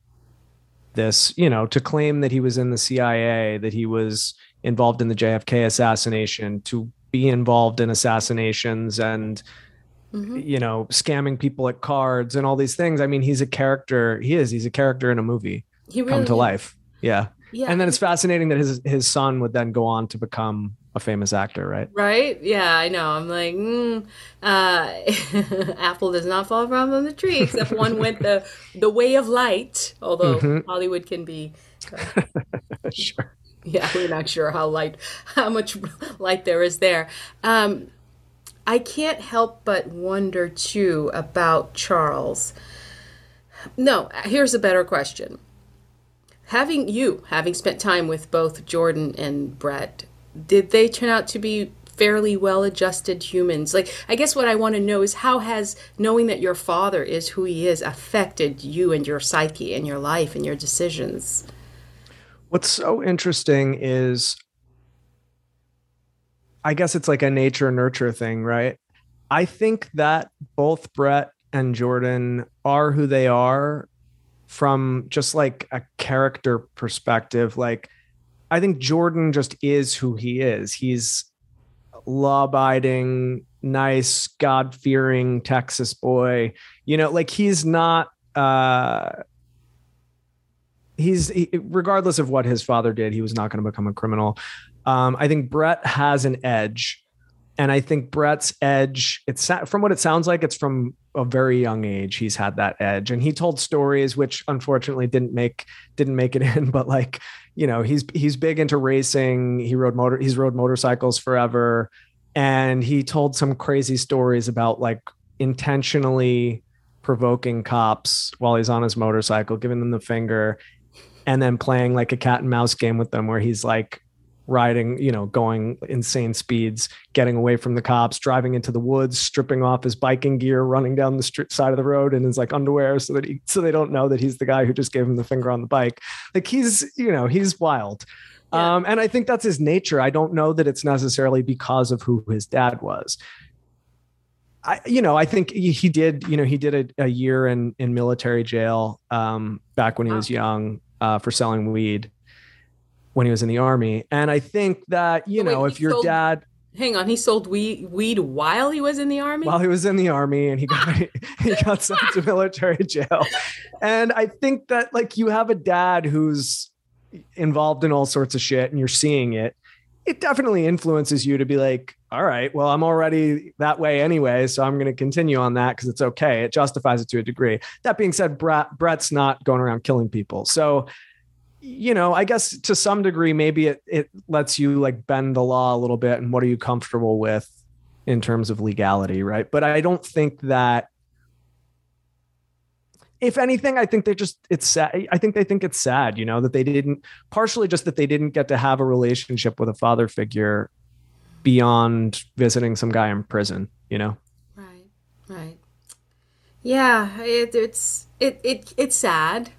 this, you know, to claim that he was in the CIA, that he was involved in the JFK assassination, to be involved in assassinations and mm-hmm. you know, scamming people at cards and all these things. I mean, he's a character. He is. He's a character in a movie. He really come to is. life. Yeah. Yeah. And then it's fascinating that his his son would then go on to become a famous actor, right? Right? Yeah, I know. I'm like, mm, uh, apple does not fall from the tree, except one went the the way of light. Although mm-hmm. Hollywood can be, uh, sure. Yeah, we're not sure how light, how much light there is there. Um, I can't help but wonder too about Charles. No, here's a better question. Having you, having spent time with both Jordan and Brett, did they turn out to be fairly well adjusted humans? Like, I guess what I want to know is how has knowing that your father is who he is affected you and your psyche and your life and your decisions? What's so interesting is I guess it's like a nature nurture thing, right? I think that both Brett and Jordan are who they are from just like a character perspective. Like, I think Jordan just is who he is. He's law abiding, nice, God fearing Texas boy. You know, like he's not, uh, he's he, regardless of what his father did, he was not going to become a criminal. Um, I think Brett has an edge. And I think Brett's edge, it's from what it sounds like, it's from a very young age. He's had that edge. And he told stories which unfortunately didn't make didn't make it in, but like, you know, he's he's big into racing. He rode motor he's rode motorcycles forever. And he told some crazy stories about like intentionally provoking cops while he's on his motorcycle, giving them the finger, and then playing like a cat and mouse game with them where he's like riding, you know, going insane speeds, getting away from the cops, driving into the woods, stripping off his biking gear, running down the street side of the road in his like underwear so that he so they don't know that he's the guy who just gave him the finger on the bike. Like he's, you know, he's wild. Yeah. Um, and I think that's his nature. I don't know that it's necessarily because of who his dad was. I, you know, I think he did, you know, he did a, a year in, in military jail um, back when he was young uh, for selling weed when he was in the army. And I think that, you oh, know, if your sold, dad Hang on, he sold weed weed while he was in the army? While he was in the army and he got he got sent to military jail. And I think that like you have a dad who's involved in all sorts of shit and you're seeing it. It definitely influences you to be like, all right, well, I'm already that way anyway, so I'm going to continue on that because it's okay. It justifies it to a degree. That being said, Brett, Brett's not going around killing people. So you know, I guess to some degree, maybe it, it lets you like bend the law a little bit and what are you comfortable with in terms of legality, right? But I don't think that if anything, I think they just it's sad. I think they think it's sad, you know, that they didn't partially just that they didn't get to have a relationship with a father figure beyond visiting some guy in prison, you know? Right. Right. Yeah, it, it's it, it it's sad,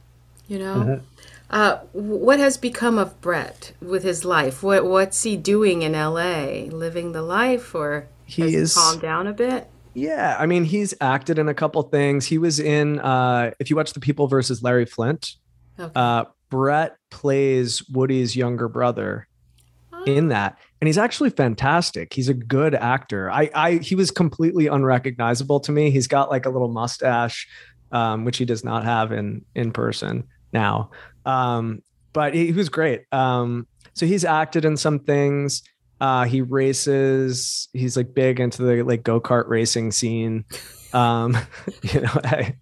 you know. Mm-hmm. Uh, what has become of Brett with his life? What what's he doing in L.A.? Living the life, or he has is calmed down a bit? Yeah, I mean, he's acted in a couple things. He was in. Uh, if you watch The People versus Larry Flynt, okay. uh, Brett plays Woody's younger brother oh. in that, and he's actually fantastic. He's a good actor. I, I, he was completely unrecognizable to me. He's got like a little mustache, um, which he does not have in in person now. Um, but he, he, was great. Um, so he's acted in some things. Uh, he races. He's like big into the like go kart racing scene. Um, you know, I,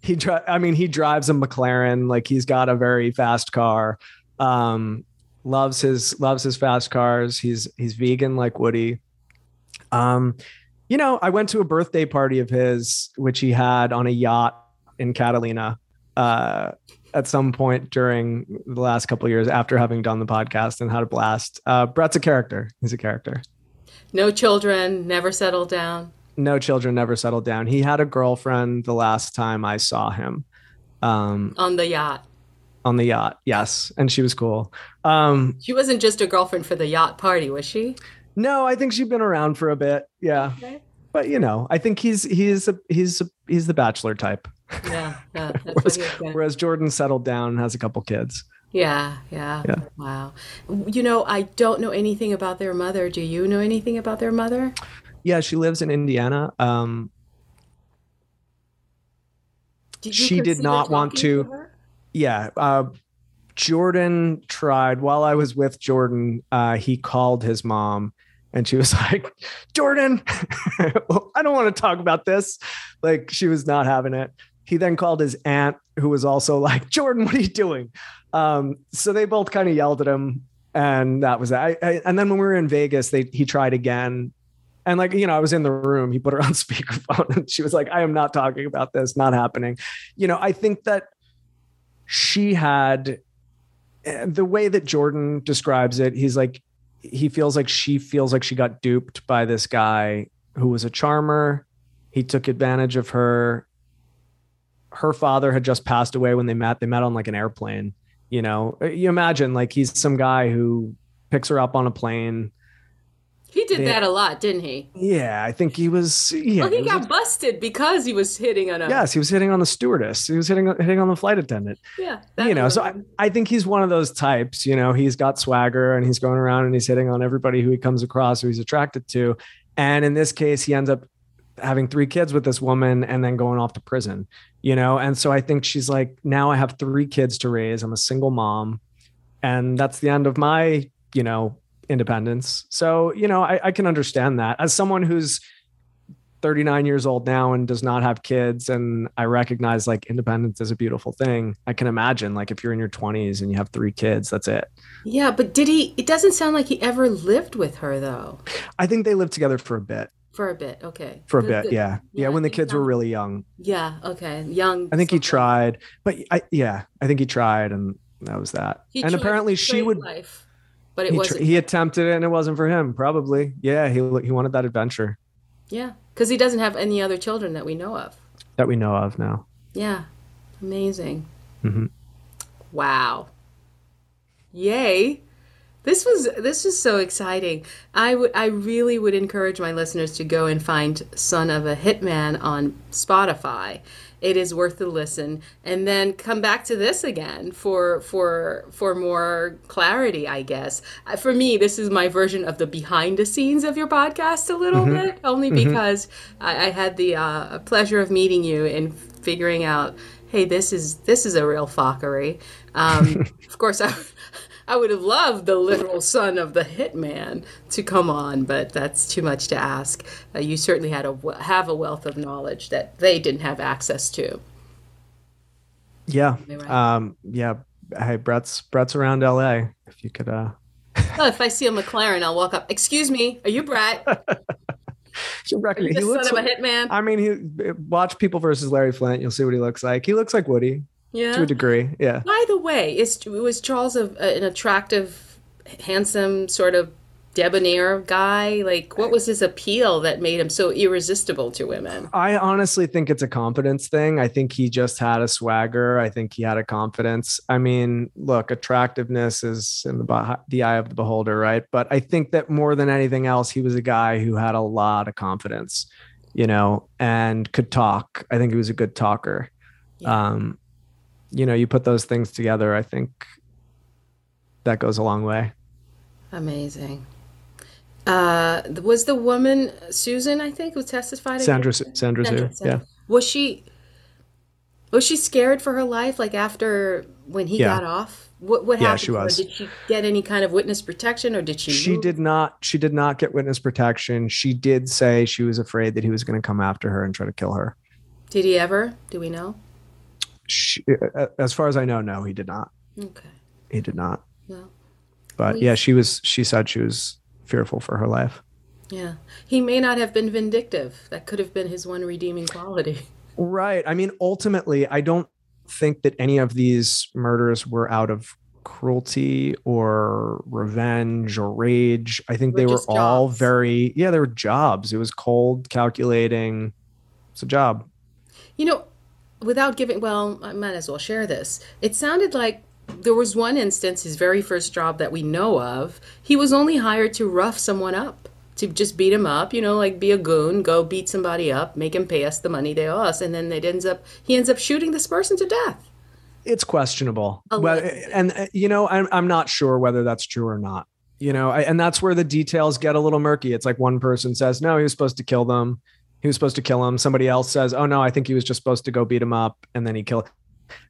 he dri- I mean, he drives a McLaren. Like he's got a very fast car. Um, loves his loves his fast cars. He's he's vegan like Woody. Um, you know, I went to a birthday party of his, which he had on a yacht in Catalina. Uh, at some point during the last couple years after having done the podcast and had a blast. Uh, Brett's a character. He's a character. No children, never settled down. No children, never settled down. He had a girlfriend the last time I saw him. Um, on the yacht. On the yacht, yes, and she was cool. Um, she wasn't just a girlfriend for the yacht party, was she? No, I think she'd been around for a bit. Yeah, okay. but you know, I think he's he's a, he's a, he's the bachelor type. Yeah, yeah. whereas, whereas Jordan settled down and has a couple kids. Yeah, yeah, yeah. Wow. You know, I don't know anything about their mother. Do you know anything about their mother? Yeah, she lives in Indiana. Um, did she did not want to. to yeah. Uh, Jordan tried while I was with Jordan. Uh, he called his mom and she was like, Jordan, I don't want to talk about this. Like, she was not having it. He then called his aunt, who was also like, Jordan, what are you doing? Um, so they both kind of yelled at him, and that was that. and then when we were in Vegas, they he tried again. And like, you know, I was in the room, he put her on speakerphone and she was like, I am not talking about this, not happening. You know, I think that she had eh, the way that Jordan describes it, he's like, he feels like she feels like she got duped by this guy who was a charmer. He took advantage of her her father had just passed away when they met. They met on like an airplane. You know, you imagine like he's some guy who picks her up on a plane. He did they, that a lot, didn't he? Yeah, I think he was. Yeah, well, he got was, busted because he was hitting on a. Yes, he was hitting on the stewardess. He was hitting hitting on the flight attendant. Yeah, you know. So I, I think he's one of those types. You know, he's got swagger and he's going around and he's hitting on everybody who he comes across who he's attracted to. And in this case, he ends up having three kids with this woman and then going off to prison, you know? And so I think she's like, now I have three kids to raise. I'm a single mom. And that's the end of my, you know, independence. So, you know, I, I can understand that as someone who's 39 years old now and does not have kids. And I recognize like independence is a beautiful thing. I can imagine like if you're in your 20s and you have three kids, that's it. Yeah. But did he, it doesn't sound like he ever lived with her though. I think they lived together for a bit For a bit, okay. For a Good, bit, good. yeah. yeah. Yeah, when the kids were really young. Yeah, okay. Young. I think he tried, but I, yeah, I think he tried, and that was that. He and apparently, she would. Life, but it He, tr- he attempted it, and it wasn't for him. Probably, yeah. He he wanted that adventure yeah, because he doesn't have any other children that we know of. that we know of now. Yeah, amazing. Mhm. Wow. Yay. This was this was so exciting. I would I really would encourage my listeners to go and find Son of a Hitman on Spotify. It is worth the listen and then come back to this again for for for more clarity, I guess. Uh, For me, this is my version of the behind the scenes of your podcast a little bit, only because I, I had the uh, pleasure of meeting you and figuring out, hey, this is this is a real fuckery. Um, of course, I, I would have loved the literal son of the hitman to come on, but that's too much to ask. Uh, you certainly had a have a wealth of knowledge that they didn't have access to. Yeah, right? um, yeah. Hey, Brett's Brett's around L.A. If you could, uh, Well, if I see a McLaren, I'll walk up. Excuse me, are you Brett? You you he looks. son of a hitman? I mean, he watch People versus Larry Flynt. You'll see what he looks like. He looks like Woody to a degree. Yeah. By the way, is was Charles a, an attractive, handsome, sort of debonair guy? Like, what was his appeal that made him so irresistible to women? I honestly think it's a confidence thing. I think he just had a swagger. I think he had a confidence. I mean, look, attractiveness is in the the eye of the beholder, right? But I think that more than anything else, he was a guy who had a lot of confidence, you know, and could talk. I think he was a good talker. Yeah. Um, you know, you put those things together, I think that goes a long way. Amazing. Uh, was the woman Susan? I think who testified. Sandra, against? Sandra, Sue, Sandra, yeah. Was she? Was she scared for her life? Like after when he Yeah. got off, what what Yeah, happened? she was. Did she get any kind of witness protection, or did she? she move? did not she did not get witness protection she did say she was afraid that he was going to come after her and try to kill her Did he ever? Do we know? She, uh, as far as i know no he did not Okay. he did not Well, but Well, yeah she was she said she was fearful for her life yeah. He may not have been vindictive. That could have been his one redeeming quality. right i mean ultimately i don't think that any of these murders were out of cruelty or revenge or rage i think Were they were just all jobs. very yeah they were jobs it was cold calculating it's a job You know, without giving, well, I might as well share this. It sounded like there was one instance, his very first job that we know of, he was only hired to rough someone up, to just beat him up, you know, like be a goon, go beat somebody up, make him pay us the money they owe us, and then it ends up, he ends up shooting this person to death. it's questionable. Well, and uh, you know, I'm I'm not sure whether that's true or not. You know, I, and that's where the details get a little murky. It's like one person says, "No, he was supposed to kill them. He was supposed to kill him." Somebody else says, "Oh no, I think he was just supposed to go beat him up and then he killed."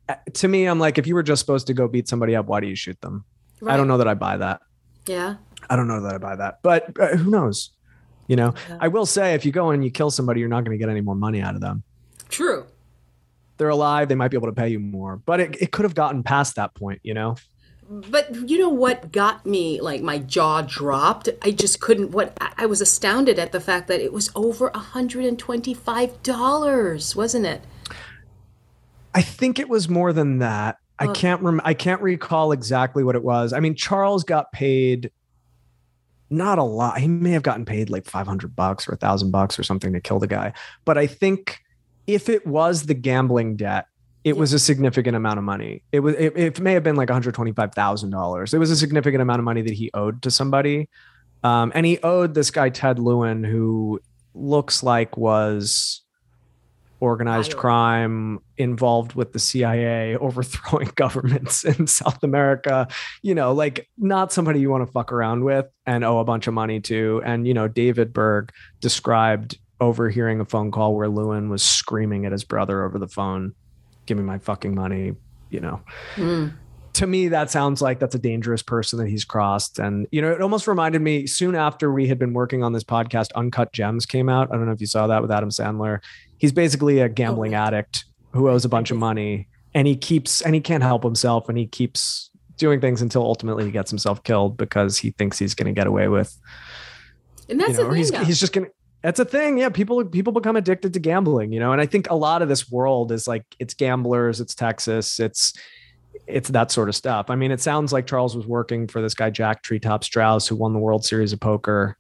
Uh, To me, I'm like, if you were just supposed to go beat somebody up, why do you shoot them? I don't know that I buy that. Yeah. I don't know that I buy that, but uh, who knows? You know, Yeah. I will say, if you go and you kill somebody, you're not going to get any more money out of them. True. They're alive; they might be able to pay you more, but it, it could have gotten past that point. You know. But you know what got me like my jaw dropped? I just couldn't what I I was astounded at the fact that it was over $125, wasn't it? I think it was more than that. I Oh. can't rem- I can't recall exactly what it was. I mean, Charles got paid not a lot. He may have gotten paid like 500 bucks or a thousand bucks or something to kill the guy. But I think if it was the gambling debt, it was a significant amount of money. It was it, it may have been like $125,000. It was a significant amount of money that he owed to somebody. Um, and he owed this guy Ted Lewin who looks like was organized crime involved with the CIA overthrowing governments in South America, you know, like not somebody you want to fuck around with and owe a bunch of money to. And, you know, David Berg described overhearing a phone call where Lewin was screaming at his brother over the phone, give me my fucking money, you know. Mm. To me, that sounds like that's a dangerous person that he's crossed. And, you know, it almost reminded me soon after we had been working on this podcast, Uncut Gems came out. I don't know if you saw that with Adam Sandler. He's basically a gambling right. addict who owes a bunch of money and he keeps, and he can't help himself and he keeps doing things until ultimately he gets himself killed because he thinks he's going to get away with, And that's you know, the thing he's, he's just going to, That's a thing. Yeah, people people become addicted to gambling, you know. And I think a lot of this world is like it's gamblers, it's Texas, it's it's that sort of stuff. I mean, it sounds like Charles was working for this guy Jack Treetop Straus, who won the World Series of Poker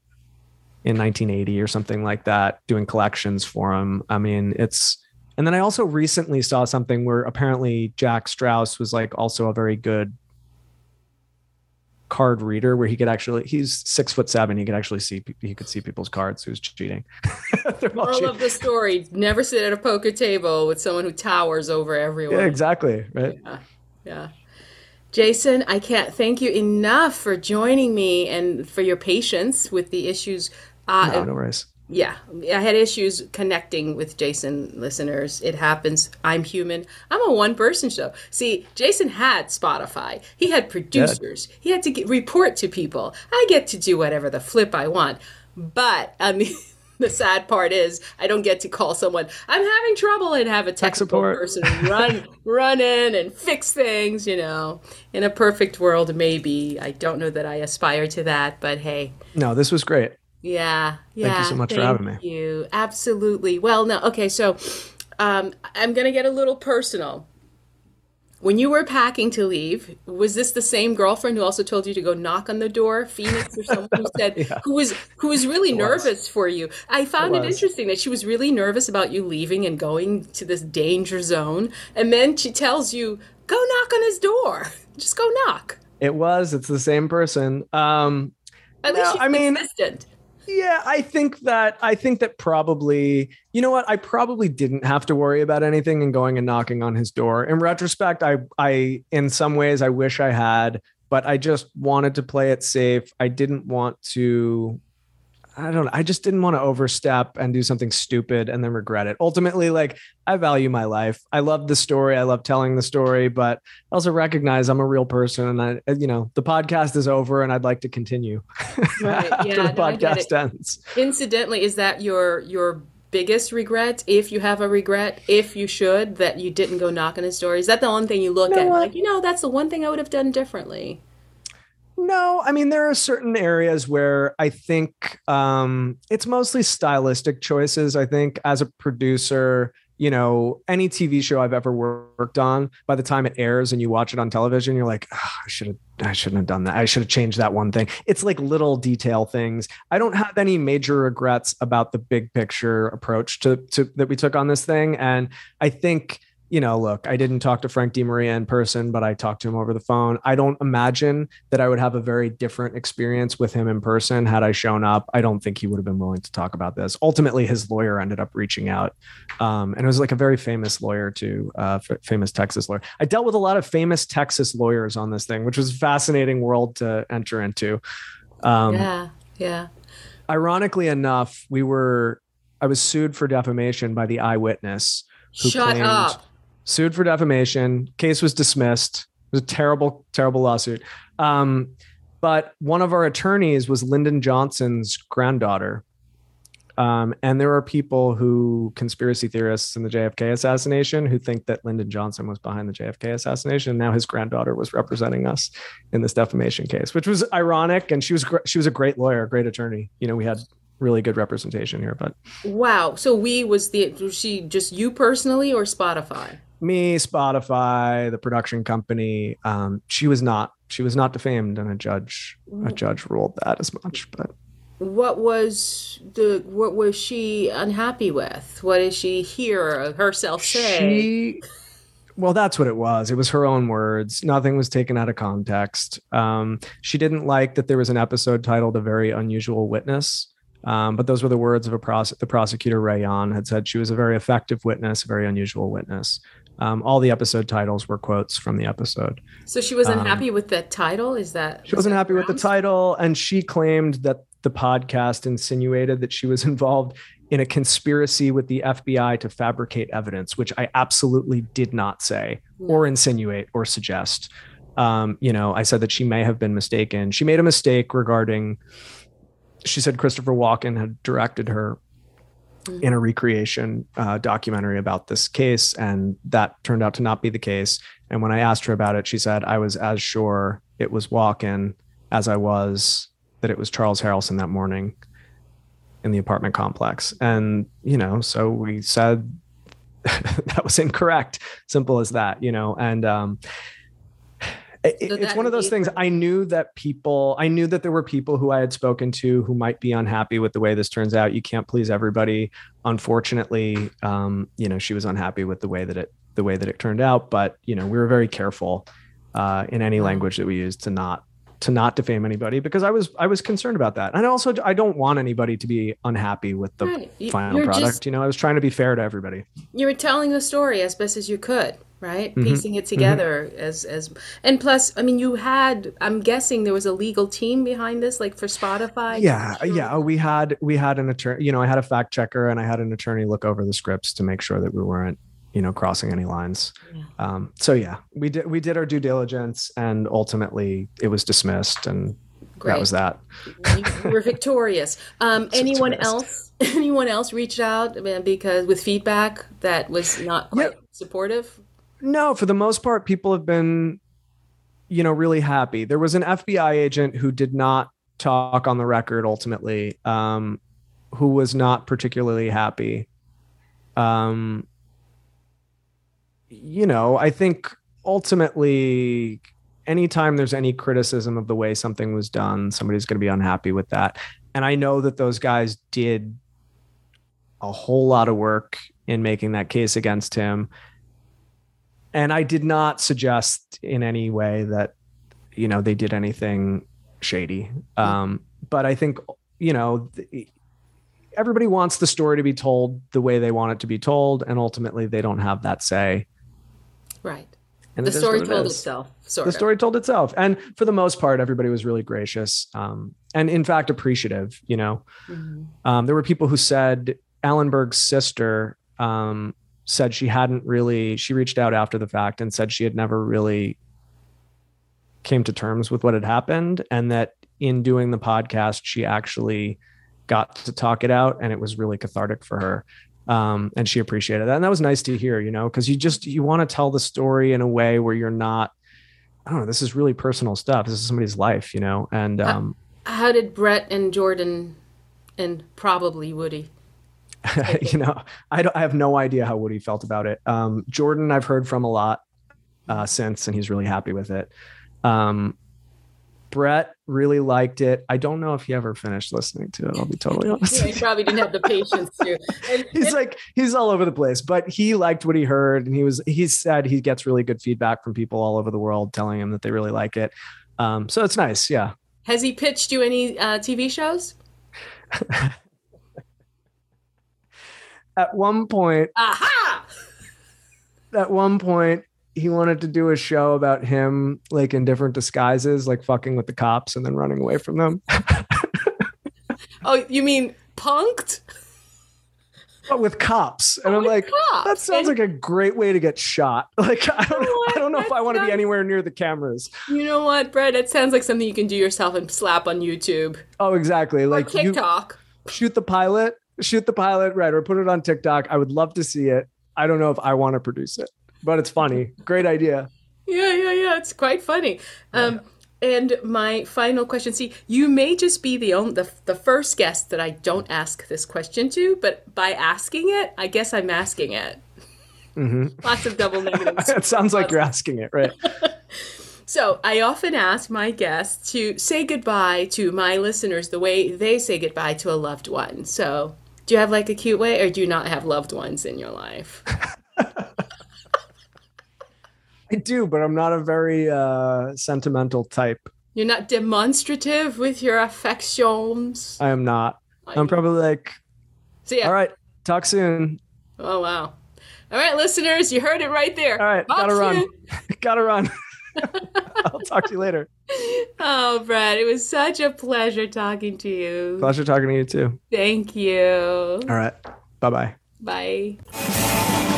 in 1980 or something like that, doing collections for him. I mean, it's and then I also recently saw something where apparently Jack Straus was like also a very good card reader where he could actually he's six foot seven. He could actually see he could see people's cards. Who's cheating. Moral cheating. of the story never sit at a poker table with someone who towers over everyone. Yeah exactly right? Yeah yeah. Jason i can't thank you enough for joining me and for your patience with the issues uh, no, no worries yeah, I had issues connecting with Jason listeners. It happens. I'm human. I'm a one person show. See, Jason had Spotify. He had producers. Good. He had to get, report to people. I get to do whatever the flip I want. But I mean, the sad part is I don't get to call someone. I'm having trouble and have a tech support person run run in and fix things. You know, in a perfect world, maybe I don't know that I aspire to that. But hey, no, this was great. Yeah. Yeah. Thank you so much for having me. you. Absolutely. Well, no. Okay. So um, I'm going to get a little personal. When you were packing to leave, was this the same girlfriend who also told you to go knock on the door, Phoenix or someone who said yeah. who was who was really it nervous was. for you? I found it, it interesting that she was really nervous about you leaving and going to this danger zone, and then she tells you, "Go knock on his door. Just go knock." It was. It's the same person. Um, At least she's I mean, consistent. Yeah, I think that I think that probably, you know what, I probably didn't have to worry about anything and going and knocking on his door. In retrospect, I I in some ways I wish I had, but I just wanted to play it safe. I didn't want to I don't know. I just didn't want to overstep and do something stupid and then regret it. Ultimately, like I value my life. I love the story. I love telling the story, but I also recognize I'm a real person and I, uh, you know, the podcast is over and I'd like to continue right. after yeah, the no, podcast ends. Incidentally, is that your, your biggest regret if you have a regret if you should that you didn't go knock on his door is that the one thing you look at like you know that's the one thing i would have done differently no, I mean there are certain areas where I think um, it's mostly stylistic choices. I think as a producer, you know, any TV show I've ever worked on, by the time it airs and you watch it on television, you're like, oh, I should have, I shouldn't have done that. I should have changed that one thing. It's like little detail things. I don't have any major regrets about the big picture approach to, to that we took on this thing, and I think you know, look, I didn't talk to Frank DeMaria in person, but I talked to him over the phone. I don't imagine that I would have a very different experience with him in person had I shown up. I don't think he would have been willing to talk about this. Ultimately, his lawyer ended up reaching out, um, and it was like a very famous lawyer too, uh, f- famous Texas lawyer. I dealt with a lot of famous Texas lawyers on this thing, which was a fascinating world to enter into. Um, yeah, yeah. Ironically enough, we were. I was sued for defamation by the eyewitness. Who Shut claimed, up sued for defamation. Case was dismissed. It was a terrible, terrible lawsuit. Um, but one of our attorneys was Lyndon Johnson's granddaughter. Um, and there are people who, conspiracy theorists in the JFK assassination, who think that Lyndon Johnson was behind the JFK assassination. And now his granddaughter was representing us in this defamation case, which was ironic. And she was she was a great lawyer, a great attorney. You know, we had really good representation here. But wow, so we was the was she just you personally or Spotify? Me, Spotify, the production company. Um, she was not. She was not defamed, and a judge a judge ruled that as much. But what was the what was she unhappy with? What did she hear herself say? She, well, that's what it was. It was her own words. Nothing was taken out of context. Um, she didn't like that there was an episode titled "A Very Unusual Witness." Um, but those were the words of a prose- the prosecutor Ray Jahn had said she was a very effective witness, a very unusual witness. Um, all the episode titles were quotes from the episode. So she wasn't um, happy with the title. Is that she wasn't happy with the title, and she claimed that the podcast insinuated that she was involved in a conspiracy with the FBI to fabricate evidence, which I absolutely did not say or insinuate or suggest. Um, you know, I said that she may have been mistaken. She made a mistake regarding. She said Christopher Walken had directed her Mm-hmm. in a recreation uh, documentary about this case, and that turned out to not be the case. And when I asked her about it, she said I was as sure it was Walken as I was that it was Charles Harrelson that morning. in the apartment complex. And, you know, so we said that was incorrect. Simple as that, you know. And um it, so it's one of those things i knew that people i knew that there were people who i had spoken to who might be unhappy with the way this turns out you can't please everybody unfortunately um, you know she was unhappy with the way that it the way that it turned out but you know we were very careful uh, in any language that we used to not to not defame anybody because I was I was concerned about that. And also I don't want anybody to be unhappy with the right. final product. Just, you know, I was trying to be fair to everybody. You were telling the story as best as you could, right? Mm-hmm. Piecing it mm-hmm. together mm-hmm. as as and plus, I mean, you had I'm guessing there was a legal team behind this like for Spotify. Yeah, sure. yeah, we had we had an attorney, you know, I had a fact checker and I had an attorney look over the scripts to make sure that we weren't you know crossing any lines yeah. um, so yeah we did we did our due diligence and ultimately it was dismissed and Great. that was that were victorious um, anyone else anyone else reached out because with feedback that was not quite yeah. supportive no for the most part people have been you know really happy there was an fbi agent who did not talk on the record ultimately um, who was not particularly happy um, you know, I think ultimately anytime there's any criticism of the way something was done, somebody's going to be unhappy with that. And I know that those guys did a whole lot of work in making that case against him. And I did not suggest in any way that, you know, they did anything shady. Um, but I think, you know, everybody wants the story to be told the way they want it to be told. And ultimately, they don't have that say Right. And the story told it itself. Sort the of. story told itself, and for the most part, everybody was really gracious, um, and in fact appreciative. You know, mm-hmm. um, there were people who said Alan Berg's sister um, said she hadn't really. She reached out after the fact and said she had never really came to terms with what had happened, and that in doing the podcast, she actually got to talk it out, and it was really cathartic for her um, and she appreciated that and that was nice to hear you know because you just you want to tell the story in a way where you're not i don't know this is really personal stuff this is somebody's life you know and um, how, how did brett and jordan and probably woody you know I, don't, I have no idea how woody felt about it um, jordan i've heard from a lot uh, since and he's really happy with it um, Brett really liked it. I don't know if he ever finished listening to it. I'll be totally honest. yeah, he probably didn't have the patience to. And, he's like he's all over the place, but he liked what he heard, and he was he said he gets really good feedback from people all over the world telling him that they really like it. Um, so it's nice. Yeah. Has he pitched you any uh, TV shows? At one point. Aha! At one point, he wanted to do a show about him like in different disguises, like fucking with the cops and then running away from them. oh, you mean punked? But with cops, and oh, I'm like, cops. that sounds and- like a great way to get shot. Like, I don't know, I don't know if I want to be anywhere near the cameras. You know what, Brett? It sounds like something you can do yourself and slap on YouTube. Oh, exactly. Or like TikTok. shoot the pilot, shoot the pilot, right? Or put it on TikTok. I would love to see it. I don't know if I want to produce it but it's funny. Great idea. Yeah, yeah, yeah. It's quite funny. Um, and my final question: See, you may just be the only the, the first guest that I don't ask this question to, but by asking it, I guess I'm asking it. Mm-hmm. Lots of double negatives. it sounds like you're asking it, right? so I often ask my guests to say goodbye to my listeners the way they say goodbye to a loved one. So, do you have like a cute way, or do you not have loved ones in your life? I do, but I'm not a very uh, sentimental type. You're not demonstrative with your affections. I am not. I'm probably like, See ya. all right, talk soon. Oh wow! All right, listeners, you heard it right there. All right, talk gotta soon. run. gotta run. I'll talk to you later. Oh, Brad, it was such a pleasure talking to you. Pleasure talking to you too. Thank you. All right. Bye-bye. Bye.